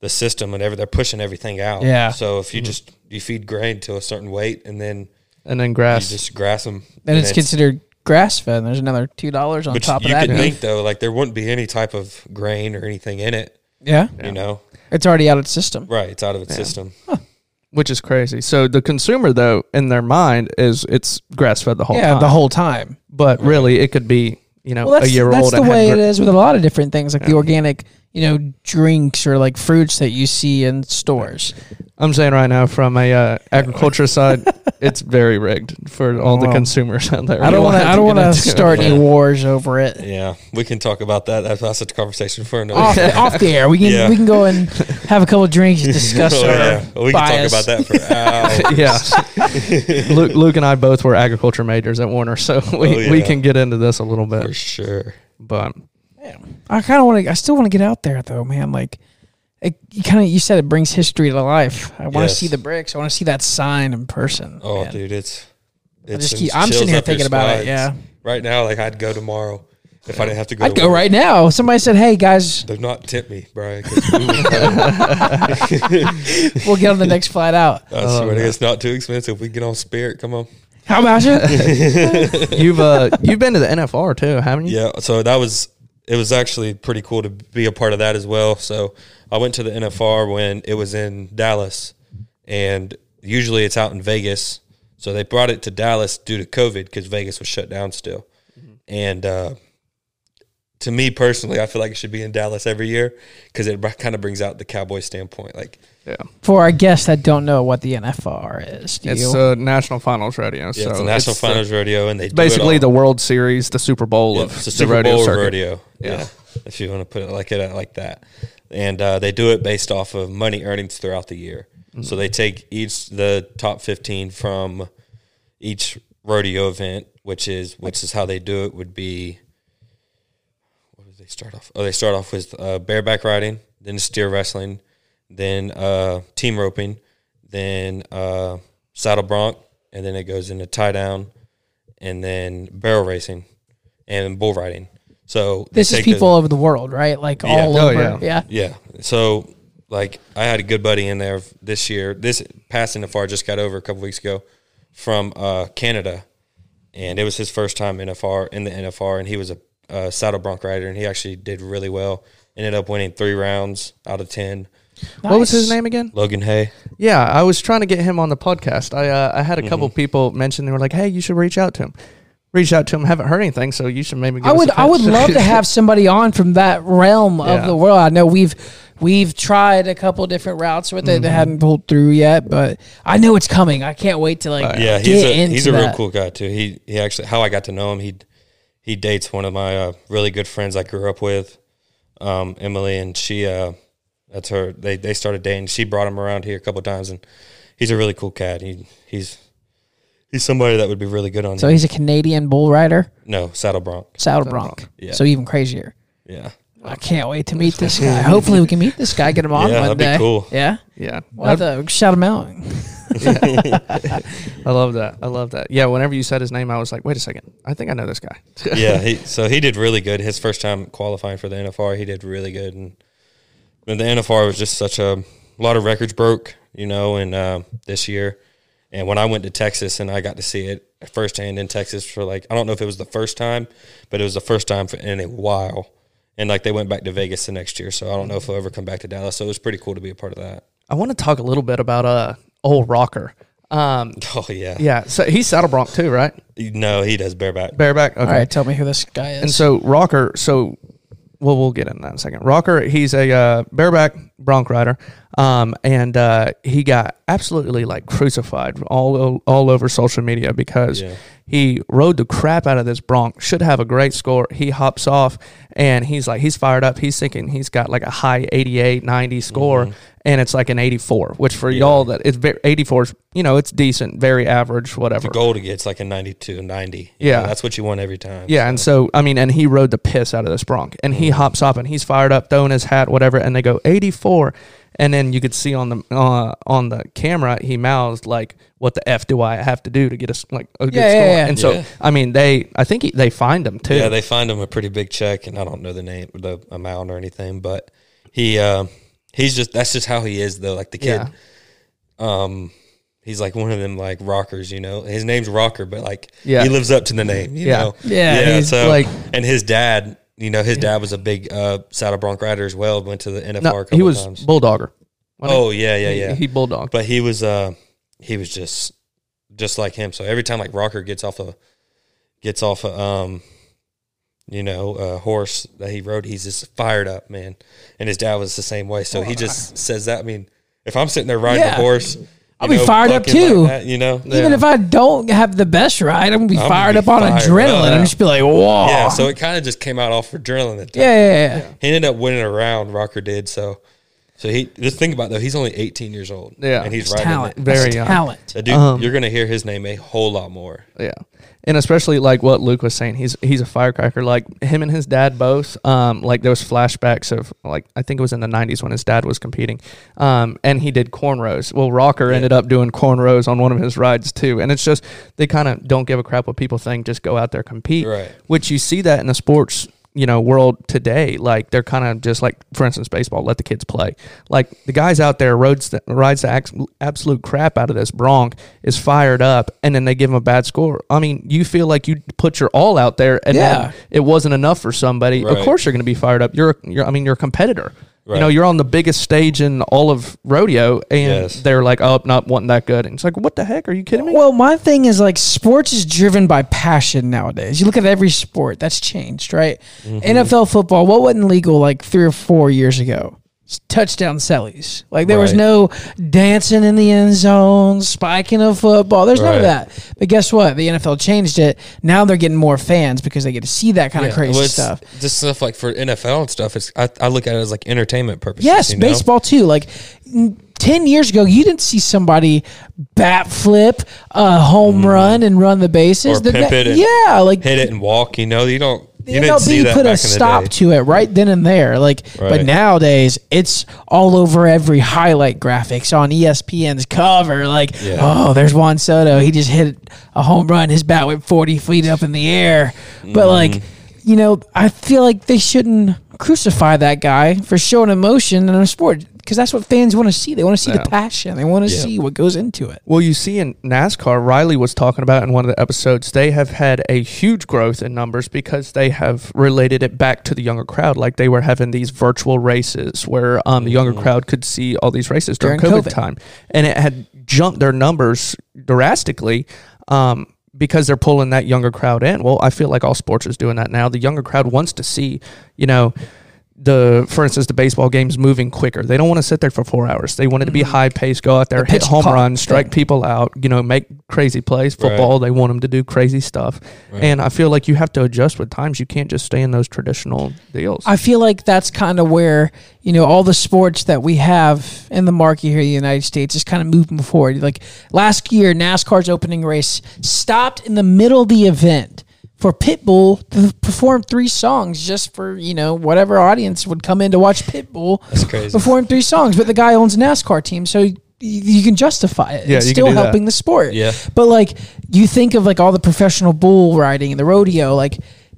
the system and every they're pushing everything out. Yeah. So if you just you feed grain to a certain weight and then and then you grass. just grass them, and it's considered grass fed? and There's another two dollars on But top of you that. could think though, like there wouldn't be any type of grain or anything in it. yeah, You know, it's already out of the system. right? It's out of its system. which is crazy. So the consumer, though, in their mind, is it's grass fed the whole yeah, time. the whole time. but really, it could be you know Well, a year that's old. That's the way it gr- is with a lot of different things, like the organic, you know, drinks or like fruits that you see in stores. I'm saying right now, from a uh, agriculture side, it's very rigged for all the Well, consumers out there. I don't want to. I don't want to start any wars over it. Yeah, we can talk about that. That's, that's a conversation for another. Off, day. off the air, we can Yeah. we can go and have a couple drinks, and discuss Oh, our yeah. we can talk about that for hours. yeah. Luke, Luke and I both were agriculture majors at Warner, so we, Oh, we yeah. can get into this a little bit. for bit. sure. But I kind of want to. I still want to get out there though, man. Like, it, you kind of you said it brings history to life. I want to Yes. see the bricks. I want to see that sign in person. Oh, man. dude, it's. it's just keep- I'm chills sitting here up your thinking about it. spines. Yeah, Right now, like I'd go tomorrow if I didn't have to go. I'd to go work. right now. Somebody said, "Hey guys, Do not tip me, Brian. 'cause we would go. we'll get on the next flight out." I swear to God, it's not too expensive. We get on Spirit. Come on. How about you? you've uh, you've been to the NFR too, haven't you? Yeah, so that was it was actually pretty cool to be a part of that as well. So I went to the NFR when it was in Dallas, and usually it's out in Vegas. So they brought it to Dallas due to COVID because Vegas was shut down still. And uh, to me personally, I feel like it should be in Dallas every year because it kind of brings out the Cowboy standpoint. Like, Yeah. For our guests that don't know what the NFR is, do It's you? uh, National Finals Rodeo. yeah, so it's the National it's the- Finals Rodeo, and they do it basically all. the World Series, the Super Bowl Yeah, of it's a the Super rodeo Bowl of circuit. rodeo. Yeah. If you want to put it like it like that, and uh, they do it based off of money earnings throughout the year. So they take each the top fifteen from each rodeo event, which is which is how they do it. Would be what did they start off? Oh, they start off with uh, bareback riding, then steer wrestling, then uh, team roping, then uh, saddle bronc, and then it goes into tie down, and then barrel racing, and bull riding. So this is take the- people all over the world, right? Like Yeah. all Oh, over. yeah. Yeah. yeah. So like I had a good buddy in there this year. This past NFR just got over a couple weeks ago from uh, Canada, and it was his first time NFR in the NFR, and he was a, a saddle bronc rider, and he actually did really well. Ended up winning three rounds out of ten. What was his name again? Logan Hay. Yeah, I was trying to get him on the podcast. I uh, I had a couple Mm-hmm. people mention they were like, "Hey, you should reach out to him." Reached out to him, haven't heard anything, so you should maybe. Give I us would a I would love to have somebody on from that realm Yeah. of the world. I know we've we've tried a couple different routes with it that Mm-hmm. hadn't pulled through yet, but I know it's coming. I can't wait to like Yeah, get he's a into he's a real that. cool guy too. He he actually how I got to know him. He he dates one of my uh, really good friends I grew up with, um, Emily, and she uh, that's her. They they started dating. She brought him around here a couple times, and he's a really cool cat. He he's he's somebody that would be really good on. So he's a Canadian bull rider, no saddle bronc. saddle bronc. Yeah. So even crazier. Yeah, I can't wait to meet this guy. Hopefully we can meet this guy, get him on Yeah, one that'd be day. cool. Yeah. Yeah, We'll have to shout him out. I love that. I love that. Yeah, whenever you said his name, I was like, "Wait a second, I think I know this guy." yeah. He so he did really good. His first time qualifying for the NFR, he did really good, and, and the NFR was just such a, a lot of records broke, you know, and uh, this year. And when I went to Texas and I got to see it firsthand in Texas for like I don't know if it was the first time, but it was the first time for, in a while. And like they went back to Vegas the next year, so I don't know if he'll ever come back to Dallas. So it was pretty cool to be a part of that. I want to talk a little bit about uh old Rocker. Um, Oh yeah, yeah, so he's saddle bronc too, right? No, he does bareback. Bareback. Okay. All right, tell me who this guy is. And so Rocker, so well, we'll get into that in a second. Rocker, he's a uh, bareback bronc rider, um, and uh, he got absolutely like crucified all all over social media because Yeah. He rode the crap out of this bronc. Should have a great score. He hops off, and he's like he's fired up. He's thinking he's got like a high 88, 90 score. And it's like an 84, which for y'all that it's very 84 is you know it's decent, very average, whatever. The goal to get's like a 92, 90. You Yeah. know, that's what you want every time. Yeah, and so I mean, and he rode the piss out of this bronc, and Mm-hmm. he hops off and he's fired up, throwing his hat, whatever, and they go eighty four, and then you could see on the uh, on the camera he mouths like, "What the f do I have to do to get a s- like a good Yeah, yeah, score?" yeah. And so Yeah. I mean, they I think he, they find him too. Yeah, they find him a pretty big check, and I don't know the name, the amount or anything, but he, uh, he's just that's just how he is though. Like the kid, Yeah. um, he's like one of them like rockers, you know. His name's Rocker, but like Yeah. he lives up to the name, you Yeah. know. Yeah, he's so like- and his dad, you know, his dad was a big uh, saddle bronc rider as well. Went to the NFR no, he was times. bulldogger. Oh yeah, yeah, yeah. He, he bulldog. but he was uh he was just just like him. So every time like Rocker gets off a gets off a um you know a horse that he rode, he's just fired up, man. And his dad was the same way. So he just says that. I mean, if I'm sitting there riding Yeah. a horse, I'll be know, fired up bucking like too. that, you know. Even if I don't have the best ride, I'm gonna be I'm gonna fired be up on fired adrenaline. up. I'm just be like, whoa. Yeah, so it kind of just came out off adrenaline. Yeah, yeah, yeah. He ended up winning a round. Rocker did so. So he just think about it, though. He's only 18 years old. Yeah. and he's It's riding talent. it. Very That's young. talent. That dude, Um, you're gonna hear his name a whole lot more. Yeah. And especially like what Luke was saying, he's he's a firecracker. Like him and his dad both. Um, like there was flashbacks of like I think it was in the '90s when his dad was competing, um, and he did cornrows. Well, Rocker ended up doing cornrows on one of his rides too. And it's just they kind of don't give a crap what people think. Just go out there compete. Right. Which you see that in the sports you know world today like they're kind of just like for instance baseball let the kids play. Like the guys out there roads the, rides the absolute crap out of this bronc is fired up and then they give him a bad score. I mean you feel like you put your all out there and Yeah. it wasn't enough for somebody. Of course you're going to be fired up. You're, you're i mean you're a competitor you know you're on the biggest stage in all of rodeo and Yes. they're like oh not wanting that good and it's like what the heck are you kidding me Well, my thing is like sports is driven by passion nowadays. You look at every sport that's changed, right? Mm-hmm. NFL football, what wasn't legal like three or four years ago? Touchdown sellies. Like there was no dancing in the end zone, spiking of football. There's none of that. But guess what? The NFL changed it. Now they're getting more fans because they get to see that kind of crazy Well, stuff. Just stuff like for NFL and stuff. It's I, I look at it as like entertainment purposes. Yes, you know? baseball too. Like ten years ago, you didn't see somebody bat flip a home run and run the bases. Mm. Or The pimp it yeah, like hit it and walk. You know, you don't. The You MLB put a back in the stop to it right then and there. Like, but nowadays it's all over every highlight graphics on ESPN's cover. Like, Yeah. oh, there's Juan Soto. He just hit a home run. His bat went 40 feet up in the air. But like, Mm-hmm. you know, I feel like they shouldn't crucify that guy for showing emotion in a sport. Because that's what fans want to see. They want to see Yeah. the passion. They want to Yeah. see what goes into it. Well, you see in NASCAR, Riley was talking about in one of the episodes, they have had a huge growth in numbers because they have related it back to the younger crowd. Like they were having these virtual races where um, the younger crowd could see all these races during, During COVID, COVID. time. And it had jumped their numbers drastically. Um, because they're pulling that younger crowd in. Well, I feel like all sports is doing that now. The younger crowd wants to see, you know, the for instance the baseball games moving quicker. They don't want to sit there for four hours. They want it to be mm-hmm. high pace, go out there, The hit home runs, strike people out, you know, make crazy plays. Right. Football, they want them to do crazy stuff. Right. And I feel like you have to adjust with times. You can't just stay in those traditional deals. I feel like that's kind of where you know all the sports that we have in the market here in the United States is kind of moving forward. Like last year, NASCAR's opening race stopped in the middle of the event for Pitbull to perform three songs just for you know whatever audience would come in to watch Pitbull That's crazy. perform three songs. But the guy owns a NASCAR team, so. You can justify it. Yeah, it's still do that. helping the sport. Yeah. But like you think of like all the professional bull riding and the rodeo, like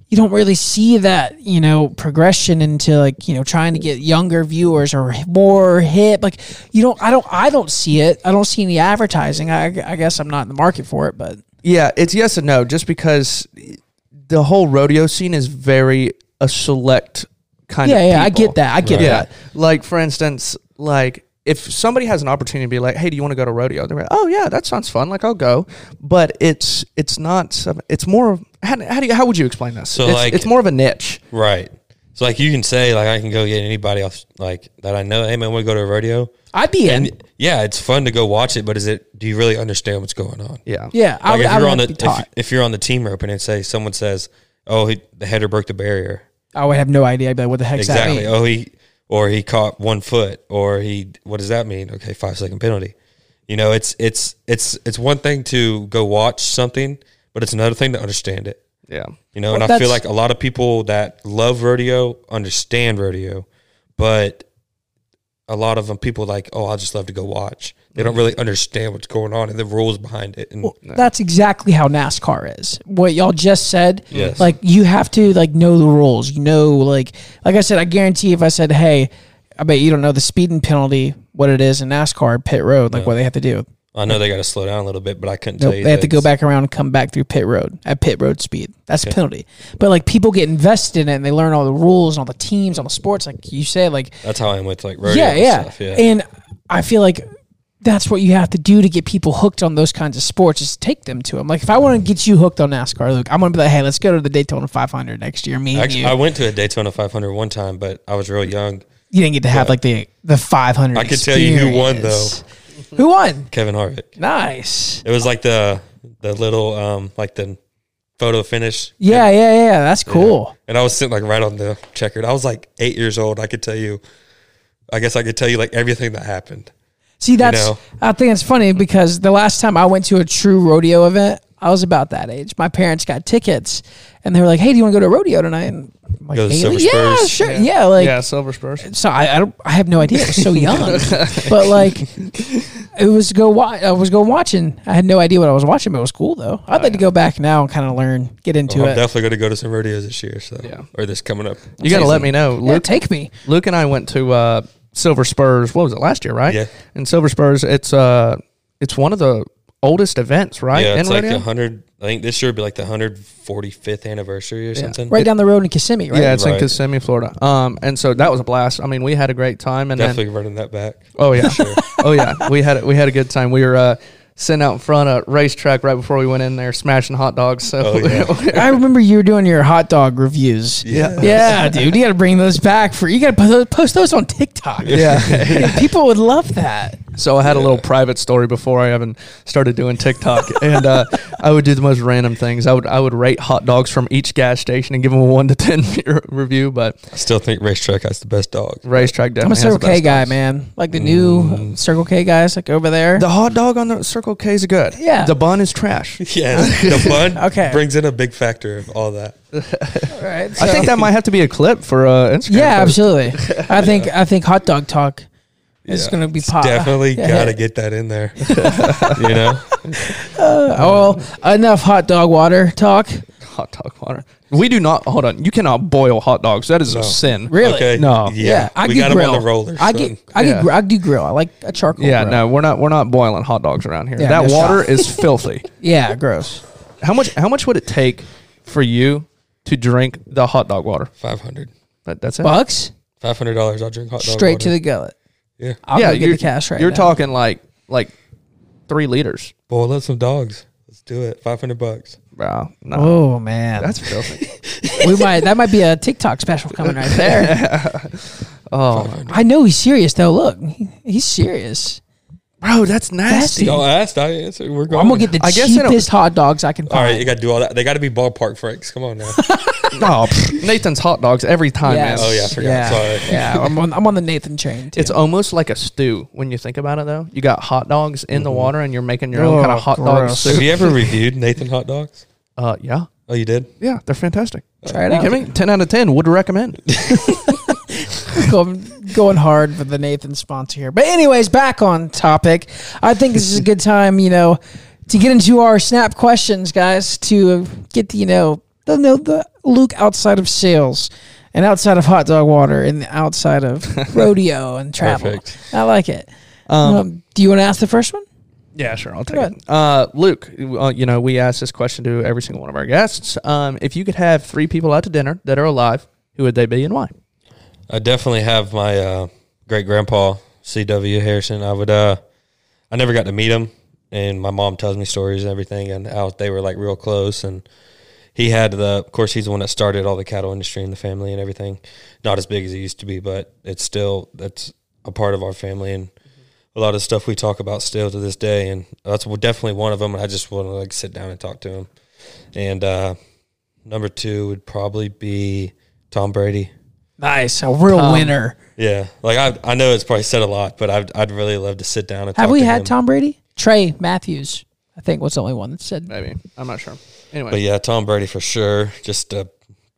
you don't really see that, you know, progression into like, you know, trying to get younger viewers or more hip. Like you don't I don't I don't see it. I don't see any advertising. I, I guess I'm not in the market for it, but Yeah, it's yes and no, just because the whole rodeo scene is very a select kind yeah, of yeah, I people. get that. I get Right. Yeah. that. Like for instance, like if somebody has an opportunity to be like, "Hey, do you want to go to rodeo?" They're like, "Oh yeah, that sounds fun. Like I'll go." But it's it's not. some- It's more. of- How, how do you, how would you explain this? So, it's, like- it's more of a niche. Right. So like you can say like I can go get anybody else like that I know. Hey man, want to go to a rodeo? I'd be in. And yeah, it's fun to go watch it, but is it? Do you really understand what's going on? Yeah. Yeah, Like would, if I you're would on the to be taught. if, if you're on the team rope and it say someone says, "Oh, he, the header broke the barrier," I would have no idea. I'd be like, what the heck's that exactly. mean? Oh, he or he caught one foot, or he. What does that mean? Okay, five second penalty. You know, it's it's it's it's one thing to go watch something, but it's another thing to understand it. Yeah. You know, Well, and I feel like a lot of people that love rodeo understand rodeo, but a lot of them people like, oh, I just love to go watch. They don't really understand what's going on and the rules behind it. And Well, that's exactly how NASCAR is. What y'all just said, Yes. like you have to like know the rules. You know, like like I said, I guarantee if I said, "Hey, I bet you don't know the speeding penalty, what it is in NASCAR pit road, like what they have to do." I know they got to slow down a little bit, but I couldn't Nope, tell you. they have to go it's- back around and come back through pit road at pit road speed. That's a penalty. But like people get invested in it and they learn all the rules and all the teams, all the sports. Like you said, like That's how I am with like rodeo. yeah, and yeah. Stuff, yeah. And I feel like that's what you have to do to get people hooked on those kinds of sports is take them to them. Like if I want to get you hooked on NASCAR, Luke, I'm gonna be like, hey, let's go to the Daytona 500 next year. Me and Actually, you. I went to a Daytona 500 one time, but I was real young. you didn't get to have like the the 500. I could tell you who won, experience. Who won? Kevin Harvick. Nice. It was like the the little um like the photo finish. Yeah, yeah, yeah. That's cool. And I was sitting like right on the checkered. I was like eight years old. I could tell you. I guess I could tell you like everything that happened. See, that's know? I think it's funny because the last time I went to a true rodeo event, I was about that age. My parents got tickets, and they were like, "Hey, do you want to go to a rodeo tonight?" And I'm like, Go to "Hey, Silver yeah, Spurs?" sure, yeah, like yeah, Silver Spurs. so I, I don't I have no idea. I was so young, but like it was go watch. I was go watching. I had no idea what I was watching, but it was cool though. I'd like to go back now and kind of learn, get into Well, I'm it. definitely going to go to some rodeos this year. So Yeah. or this coming up. You got to let me know. yeah, Luke, take me. Luke and I went to uh, Silver Spurs. What was it last year? Right. Yeah. And Silver Spurs, it's uh, it's one of the oldest events, right? Yeah, it's like the hundred. I think this year would be like the hundred forty fifth anniversary or something. Right down the road in Kissimmee, right? Yeah, it's in Kissimmee, Florida. Um, and so that was a blast. I mean, we had a great time, and then Definitely running that back. Oh yeah, oh yeah. We had we had a good time. We were uh, sitting out in front of a RaceTrac right before we went in there, smashing hot dogs. So Oh, yeah. I remember you were doing your hot dog reviews. Yeah. yeah, dude. You got to bring those back for. You got to post those on TikTok. yeah. people would love that. So I had a little private story before I even started doing TikTok, and uh, I would do the most random things. I would I would rate hot dogs from each gas station and give them a one to ten review. But I still think RaceTrac has the best dog. RaceTrac I'm definitely a has the Circle K guy, dogs. man. Like the new Circle K guys, like over there. The hot dog on the Circle K is good. Yeah. the bun is trash. Yeah, the bun Okay. brings in a big factor of all that. All right, I think that might have to be a clip for uh, Instagram. Yeah, post. absolutely. I think I think hot dog talk is Yeah. going to be pop. Definitely Yeah. got to get that in there. you know, Oh, well, enough hot dog water talk. hot dog water. We do not. Hold on. You cannot boil hot dogs. That is a sin. Really? Okay. No. Yeah. I we got grill. them on the rollers. I son. get, I Yeah. get, gr- I do grill. I like a charcoal. Yeah. grill. No, we're not. We're not boiling hot dogs around here. Yeah, that no water shot. is filthy. Yeah, gross. How much? How much would it take for you to drink the hot dog water? Five hundred. That, that's it. Bucks Five hundred dollars. I'll drink hot dog. straight to the gullet. Yeah. I'll yeah, go get you're, the cash right You're now. talking like like three liters, Boil up some dogs. Let's do it. Five hundred bucks. bro. No, Oh man, that's filthy. we might that might be a TikTok special coming right there. oh, I know he's serious though. Look, he, he's serious. Bro, that's nasty. Nasty. Y'all asked. I answered. We're going. I'm gonna get the I guess I don't- cheapest hot dogs I can All right, you got to do all that. They got to be ballpark franks. Come on now. No, pff, Nathan's hot dogs every time, Yes. man. Oh, yeah, I forgot. Yeah, Sorry. yeah. I'm on, I'm on the Nathan chain. Too. It's almost like a stew when you think about it, though. You got hot dogs in the water, and you're making your own Oh, kind of hot dog gross. Have soup. you ever reviewed Nathan hot dogs? Uh, yeah, Oh, you did. yeah, they're fantastic. Try it Are you out. kidding me? Ten out of ten would recommend. going, going hard for the Nathan sponsor here. But anyways, back on topic. I think this is a good time, you know, to get into our snap questions, guys, to get the, you know, the know the Luke outside of sales and outside of hot dog water and outside of rodeo and travel. Perfect. I like it. Um, Um, do you want to ask the first one? Yeah, sure. I'll take it. Uh, Luke, uh, you know, we ask this question to every single one of our guests. Um, if you could have three people out to dinner that are alive, who would they be and why? I definitely have my uh, great grandpa C.W. Harrison. I would. Uh, I never got to meet him, and my mom tells me stories and everything, and how they were like real close. And he had the. Of course, he's the one that started all the cattle industry in the family and everything. Not as big as he used to be, but it's still that's a part of our family and. A lot of stuff we talk about still to this day, and that's definitely one of them. And I just want to like sit down and talk to him. And uh, number two would probably be Tom Brady. Nice. A real Tom. winner. Yeah, like I I know it's probably said a lot, but I'd I'd really love to sit down and Have talk we to had him. Tom Brady? Trey Matthews, I think, was the only one that said. Maybe. I'm not sure. Anyway. But yeah, Tom Brady for sure. Just to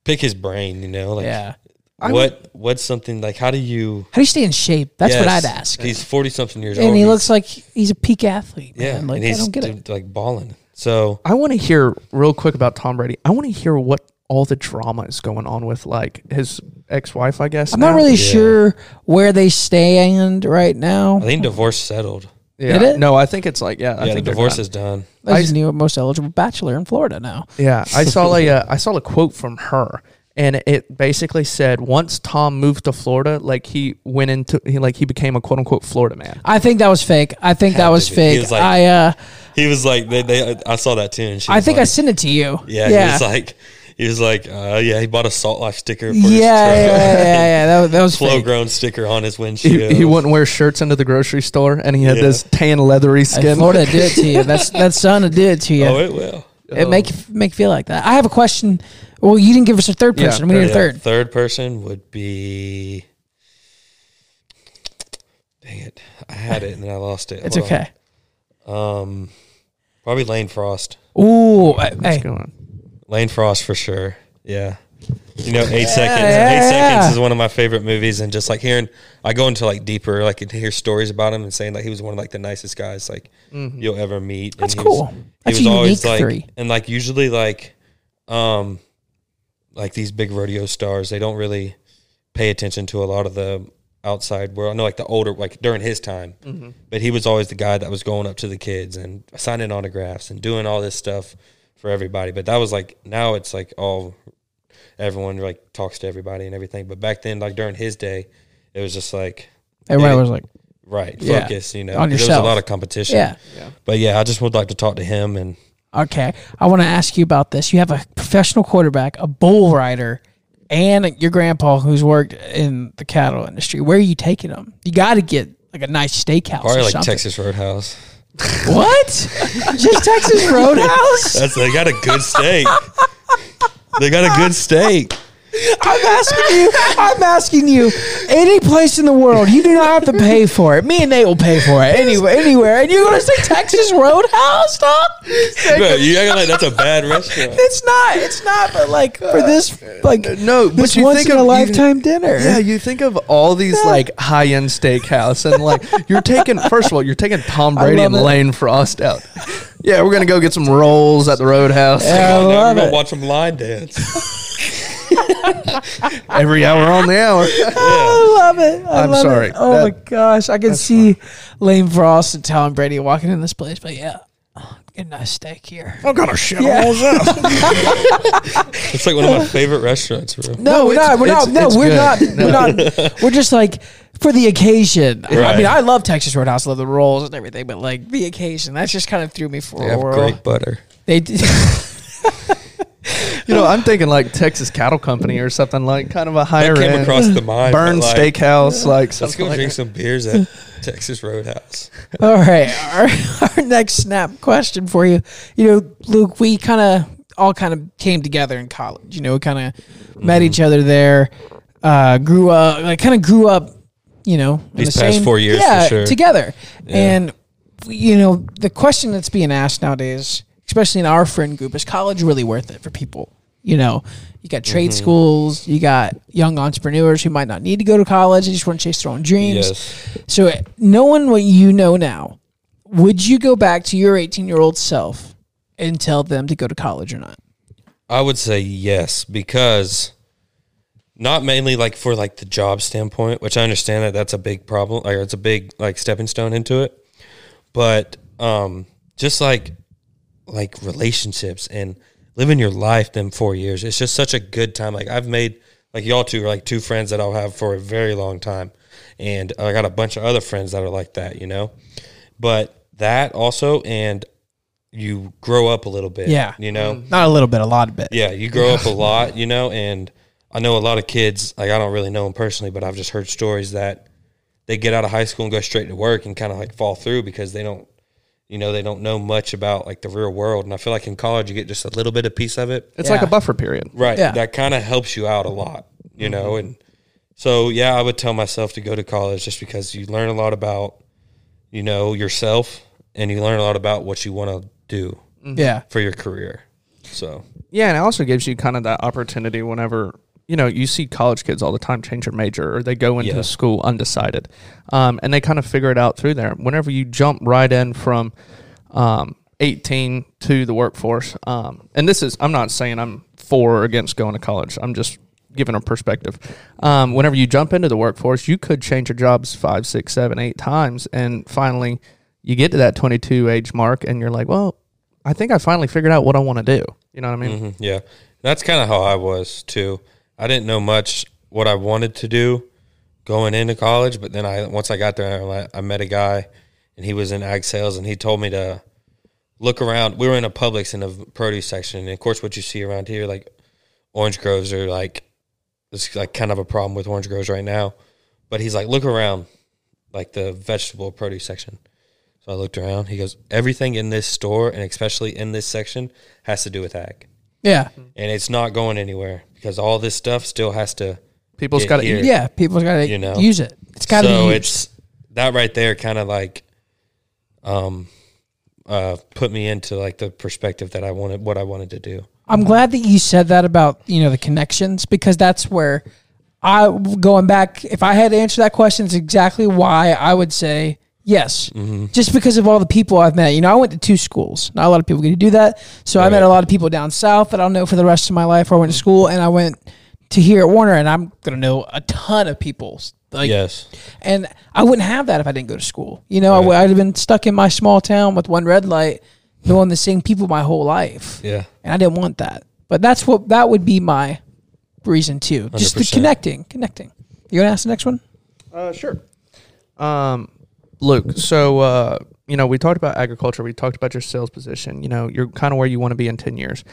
pick his brain, you know, like yeah. what what's something like how do you? How do you stay in shape? That's what I'd ask. He's forty something years old, and he looks like he's a peak athlete. yeah, like and I he's don't get it. like balling. So I want to hear real quick about Tom Brady. I want to hear what all the drama is going on with like his ex-wife. I guess I'm not really Yeah. sure where they stand right now. I think divorce settled. Yeah. Did it? No, I think it's like yeah. I yeah, the think they're divorce done. is done. I I- just knew most eligible bachelor in Florida now. Yeah, I saw a uh, I saw a quote from her, and it basically said once Tom moved to Florida, like he went into he like he became a quote unquote Florida man. I think that was fake. I think Had that to was be. He fake. was like- I uh, He was like, they, they I saw that too, and she. I was think I like- sent it to you. Yeah, yeah, he was like, he was like, uh, yeah, he bought a Salt Life sticker. For yeah, his yeah, truck. yeah, yeah, yeah. That, was- that was Flo Grown sticker on his windshield. he wouldn't wear shirts into the grocery store, and he had Yeah. this tan leathery Hey, skin. Florida did it to you. That's that son did it to you. Oh, it will. it make make you feel like that. I have a question. Well, you didn't give us a third Yeah, person. we need a third. Third person would be. Dang it! I had it and then I lost it. It's Hold okay. on. Um, probably Lane Frost. Ooh, What's hey, going on? Lane Frost for sure. Yeah. You know, eight seconds. yeah, eight yeah. seconds is one of my favorite movies, and just like hearing, I go into like deeper, like to hear stories about him and saying like he was one of like the nicest guys like you'll ever meet. That's and he was- cool. he That's was a always like, and like usually like, um, like these big rodeo stars, they don't really pay attention to a lot of the outside world. I know like the older, like during his time, Mm-hmm. but he was always the guy that was going up to the kids and signing autographs and doing all this stuff for everybody. But that was like now it's like all everyone like talks to everybody and everything. But back then, like during his day, it was just like everybody Yeah. was like, right Yeah. focus. You know, On there was yourself. a lot of competition. yeah. But yeah, I just would like to talk to him and Okay, I want to ask you about this. You have a professional quarterback, a bull rider, and your grandpa who's worked in the cattle industry. Where are you taking them? You got to get like a nice steakhouse probably or like something. Texas Roadhouse. What? Just Texas Roadhouse? That's they got a good steak. they got a good steak. I'm asking you. I'm asking you. Any place in the world, you do not have to pay for it. Me and Nate will pay for it anywhere, anywhere. And you're gonna say Texas Roadhouse, dog? Bro, you acting like that's a bad restaurant. It's not. It's not. But like for this, like uh, No, but this you once think in of- a you- lifetime dinner. Yeah, you think of all these like high end steakhouse, and like you're taking first of all, you're taking Tom Brady and it. Lane Frost out. Yeah, we're gonna go get some rolls at the Roadhouse Yeah, I Now we're love gonna it. watch them line dance. every hour on the hour. I love it. I I'm love sorry. It. Oh That- my gosh, I can see Lane Frost and Tom Brady walking in this place. But yeah, oh, get a nice steak here. I'm gonna shit Yeah. all up. It's like one of my favorite restaurants, bro. No, we're not. We're not. No, we're good. not. We're not. We're just like for the occasion. I mean, I love Texas Roadhouse, love the rolls and everything, but like the occasion, that just kind of threw me for They a have whirl. great butter. They did. You know, I'm thinking like Texas Cattle Company or something like kind of a higher That came end. across the mind. Burn like, Steakhouse, like Let's go like drink that. some beers at Texas Roadhouse. All right, our, our next snap question for you. You know, Luke, we kind of all kind of came together in college. You know, we kind of met each other there, uh, grew up, like kind of grew up. You know, in These the past same- four years, for yeah, sure. together. Yeah. And you know, the question that's being asked nowadays, especially in our friend group, is college really worth it for people? You know, you got trade Mm-hmm. schools, you got young entrepreneurs who might not need to go to college; they just want to chase their own dreams. Yes. So, knowing what you know now, would you go back to your 18 year old self and tell them to go to college or not? I would say yes because not mainly like for like the job standpoint, which I understand that that's a big problem, like it's a big like stepping stone into it, but um just like like relationships and living your life them 4 years. It's just such a good time. Like I've made like y'all two are like two friends that I'll have for a very long time. And I got a bunch of other friends that are like that, you know. But that also and you grow up a little bit. Yeah. You know? Not a little bit, a lot of bit. Yeah, you grow up a lot, you know, and I know a lot of kids, like I don't really know them personally, but I've just heard stories that they get out of high school and go straight to work and kind of like fall through because they don't, you know, they don't know much about like the real world. And I feel like in college you get just a little bit of piece of it. It's like a Yeah. buffer period. Right. Yeah. That kind of helps you out a lot, you mm-hmm. know, and so yeah, I would tell myself to go to college just because you learn a lot about, you know, yourself and you learn a lot about what you want to do mm-hmm. Yeah. for your career. So Yeah, and it also gives you kind of that opportunity whenever you know you see college kids all the time change their major or they go into Yeah. school undecided, um, and they kind of figure it out through there. Whenever you jump right in from um, 18 to the workforce, um, and this is I'm not saying I'm for or against going to college. I'm just giving a perspective. Um, whenever you jump into the workforce, you could change your jobs five, six, seven, eight times, and finally you get to that 22 age mark, and you're like, well. I think I finally figured out what I want to do. You know what I mean? Mhm, yeah, that's kind of how I was too. I didn't know much what I wanted to do going into college, but then I once I got there, I, met a guy, and he was in ag sales, and he told me to look around. We were in a Publix in the produce section, and of course, what you see around here, like orange groves, are like it's like kind of a problem with orange groves right now. But he's like, look around, like the vegetable produce section. So I looked around. He goes, everything in this store, and especially in this section, has to do with ag Yeah. and it's not going anywhere because all this stuff still has to. People's got to. Yeah. People's got to You know. use it. It's got to so be used. it's that right there, kind of like, um, uh, put me into like the perspective that I wanted, what I wanted to do. I'm glad that you said that about you know the connections because that's where I going back. If I had to answer that question, it's exactly why I would say yes. Mm-hmm. Just because of all the people I've met. You know, I went to two schools. Not a lot of people get to do that. So I met a lot of people down south that I'll know for the rest of my life. Where I went to school, and I went to here at Warner, and I'm gonna know a ton of people. Like, yes, and I wouldn't have that if I didn't go to school. You know, I Right. would I'd have been stuck in my small town with one red light, knowing the same people my whole life yeah, and I didn't want that. But that's what that would be my reason too. Just the 100%. connecting, connecting. You gonna ask the next one? Uh, sure. Um, Luke. So, uh, you know, we talked about agriculture. We talked about your sales position. You know, you're kind of where you want to be in ten years.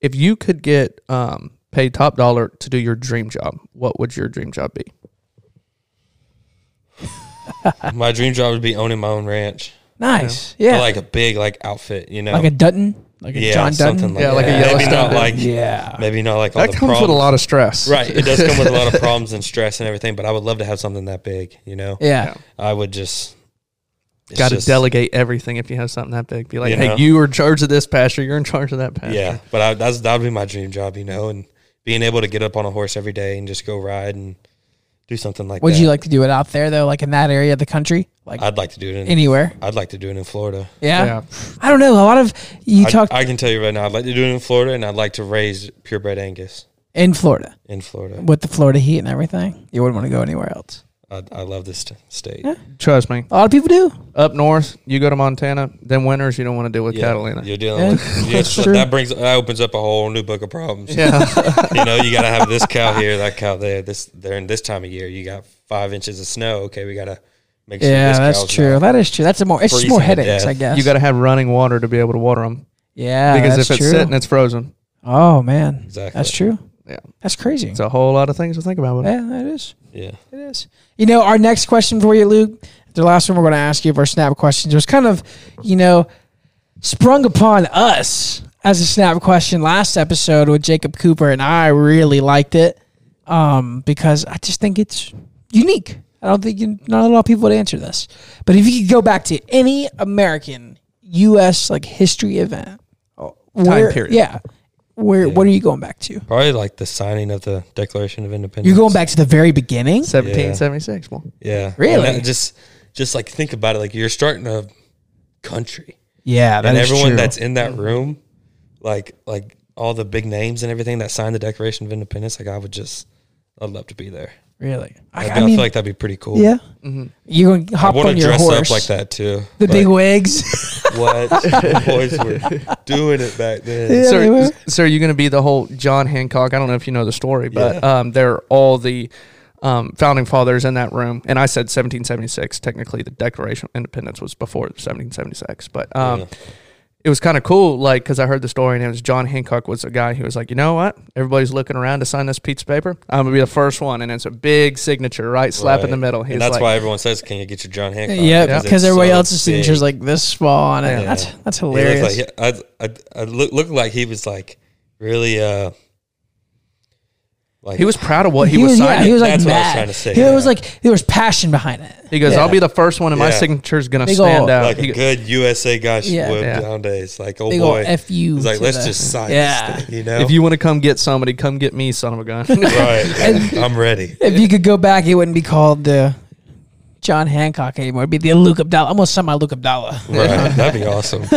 If you could get um, paid top dollar to do your dream job, what would your dream job be? my dream job would be owning my own ranch, Nice. Or Yeah. Like, like a big like outfit, you know, like a Dutton, like a yeah, John Dutton. something like Yeah, like a that. maybe Yellowstone not like yeah. maybe not like all That the comes with a lot of stress. Right, it does come with a lot of problems and stress and everything, but I would love to have something that big, you know. Yeah. I would just it's Got to just- delegate everything if you have something that big. Be like, You hey, know? you are in charge of this pasture. You're in charge of that pasture. Yeah, but I, that's that would be my dream job, you know, and being able to get up on a horse every day and just go ride and do something like Would that. Would you like to do it out there though, like in that area of the country, like I'd like to do it in anywhere? I'd like to do it in Florida. Yeah? Yeah. I don't know. A lot of you I, talk I can tell you right now, I'd like to do it in Florida, and I'd like to raise purebred Angus in Florida in Florida. with the Florida heat and everything. You wouldn't want to go anywhere else. I, I love this st- state. Yeah. Trust me. A lot of people do. Up north, you go to Montana, then winters, you don't want to deal with Catalina. You're dealing with yeah, that's so true. that brings that opens up a whole new book of problems. Yeah. you know, you got to have this cow here, that cow there. This during this time of year, you got five inches of snow. Okay, we got to make sure. Yeah, this that's cow's true. That is true. That's a more. It's just more headaches. I guess. you got to have running water to be able to water them. yeah, because that's if it's true. sitting, it's frozen. oh man, Exactly. that's true. Yeah. That's crazy. It's a whole lot of things to think about. yeah, that is. Yeah. It is. You know, our next question for you, Luke, the last one we're going to ask you of our snap questions was kind of, you know, sprung upon us as a snap question last episode with Jacob Cooper, and I really liked it um, because I just think it's unique. I don't think you, not a lot of people would answer this, but if you could go back to any American U.S. like history event, oh, where, period. yeah, where Yeah. what are you going back to? Probably like the signing of the Declaration of Independence. You're going back to the very beginning. 1776. Well, Yeah. Really? And just just like think about it. Like you're starting a country, Yeah, that and is everyone true. that's in that room, like like all the big names and everything that signed the Declaration of Independence. Like I would just, I'd love to be there. Really. I, I, I I mean, feel like that'd be pretty cool. Yeah. mm-hmm. You're going to I hop want on to your dress horse. up like that too. The Like, big wigs. what the boys were doing it back then. Yeah, they were. so, so are you going to be the whole John Hancock? I don't know if you know the story, but um, they're all the um, founding fathers in that room. And I said 1776. Technically, the Declaration of Independence was before 1776, but um, Yeah. It was kind of cool. Like, because I heard the story, and it was John Hancock was a guy who was like, you know what? Everybody's looking around to sign this piece of paper. I'm gonna be the first one, and it's a big signature, right, slap in the middle. He's and that's like, why everyone says, "Can you get your John Hancock?" yeah, because everybody so else's big. signature's like this small on it. Yeah. That's that's He looked hilarious. like I, I, I look, looked like he was like really uh like he was proud of what he, he was was, yeah, signing. he was like That's what I was mad. trying to say, He was like there was passion behind it. He goes, Yeah. "I'll be the first one, and my Yeah. signature's gonna Big stand ol' out." like He a go- good USA guy Yeah. would Yeah. nowadays. Like oh big ol' boy, F you. he's like to let's the- just sign Yeah. this thing, you know. if you want to come get somebody, come get me, son of a gun. right, yeah, I'm ready. If you could go back, it wouldn't be called the John Hancock anymore. It'd be the Luke Abdalla. Almost sound like Luke Abdalla. Right, that'd be awesome.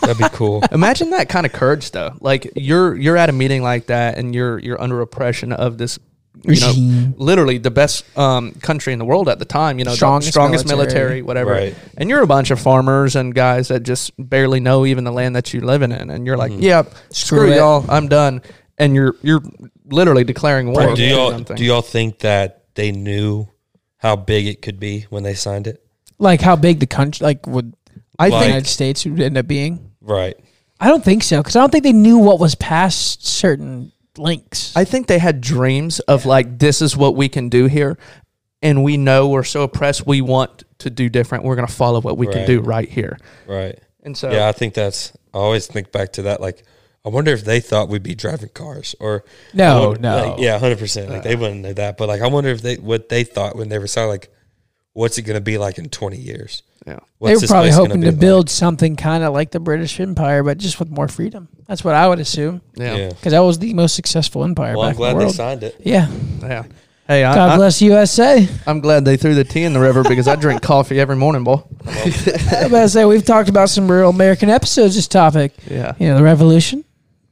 that'd be cool. Imagine that kind of courage, though. Like you're you're at a meeting like that, and you're you're under oppression of this. You know, literally the best um, country in the world at the time. You know, the Strongest strongest military. military, whatever. Right. And you're a bunch of farmers and guys that just barely know even the land that you're living in, and you're like, "Yeah, screw, Screw y'all, I'm done." And you're you're literally declaring war. do y'all something. do y'all think that they knew how big it could be when they signed it? Like how big the country, like would I the Like- United States would end up being? Right. I don't think so because I don't think they knew what was past certain links. I think they had dreams of like this is what we can do here, and we know we're so oppressed. We want to do different. We're gonna follow what we can Right. do right here. Right. And so Yeah, I think that's. I always think back to that. Like, I wonder if they thought we'd be driving cars, or No, I wonder- no. like, yeah, hundred percent. Like they uh. wouldn't know that, but like I wonder if they what they thought when they were signed. Like, what's it going to be like in twenty years? yeah. they What's were this probably place gonna hoping be to like? build something kind of like the British Empire, but just with more freedom. That's what I would assume Yeah. Yeah. because that was the most successful empire Well, I'm glad in the they world. signed it. Yeah, Yeah. Hey, I, God I, bless USA. I'm glad they threw the tea in the river because I drink coffee every morning, boy. I was about to say we've talked about some real American episodes. This topic, Yeah. you know, the Revolution,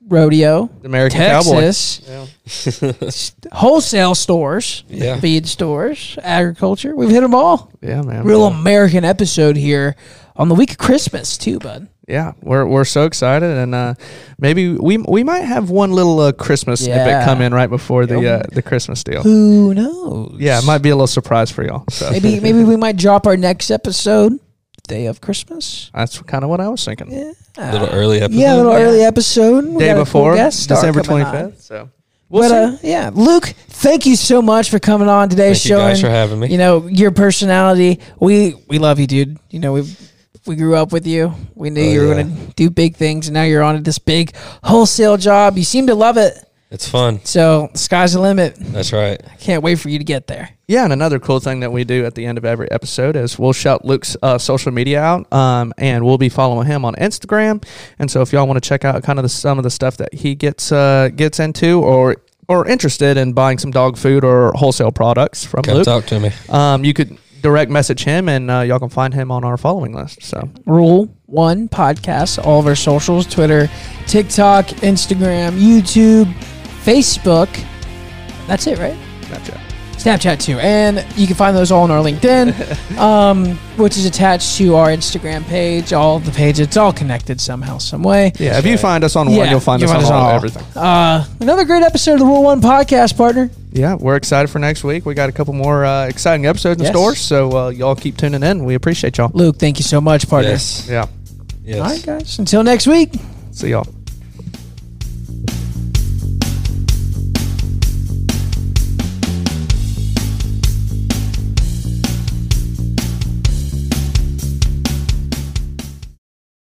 rodeo, American. Texas, Yeah. wholesale stores, Yeah. feed stores, agriculture. We've hit them all. Yeah, man. Real American episode here on the week of Christmas too, bud. Yeah, we're we're so excited, and uh, maybe we we might have one little uh, Christmas Yeah. snippet come in right before the uh, the Christmas deal. Who knows? Yeah, it might be a little surprise for y'all. So maybe maybe we might drop our next episode day of Christmas. that's kind of what I was thinking. Yeah, A little early episode. yeah, a little Yeah. early episode. We Day got a cool before guest star December coming twenty on. fifth. So we'll but uh, yeah, Luke, thank you so much for coming on today's Thank you show. guys for having me. You know your personality. We we love you, dude. You know we we grew up with you. We knew Oh, you were yeah. gonna do big things, and now you're on to this big wholesale job. You seem to love it. It's fun. So sky's the limit. That's right. I can't wait for you to get there. Yeah, and another cool thing that we do at the end of every episode is we'll shout Luke's uh, social media out, um, and we'll be following him on Instagram. And so, if y'all want to check out kind of the, some of the stuff that he gets uh, gets into, or or interested in buying some dog food or wholesale products from Come Luke, talk to me. um, you could direct message him, and uh, y'all can find him on our following list. So Rule One Podcast, all of our socials Twitter, TikTok, Instagram, YouTube, Facebook. That's it, right? Snapchat. Snapchat too. And you can find those all on our LinkedIn, um, which is attached to our Instagram page. All the pages, it's all connected somehow, some way. Yeah, if you find us on one, Yeah, you'll find you'll us find on us on all, all. everything. Uh, another great episode of the Rule One Podcast, partner. Yeah, we're excited for next week. We got a couple more uh, exciting episodes in Yes. store, so uh, y'all keep tuning in. We appreciate y'all. Luke, thank you so much, partner. Yes. Yeah, Yes. All right, guys. Until next week. see y'all.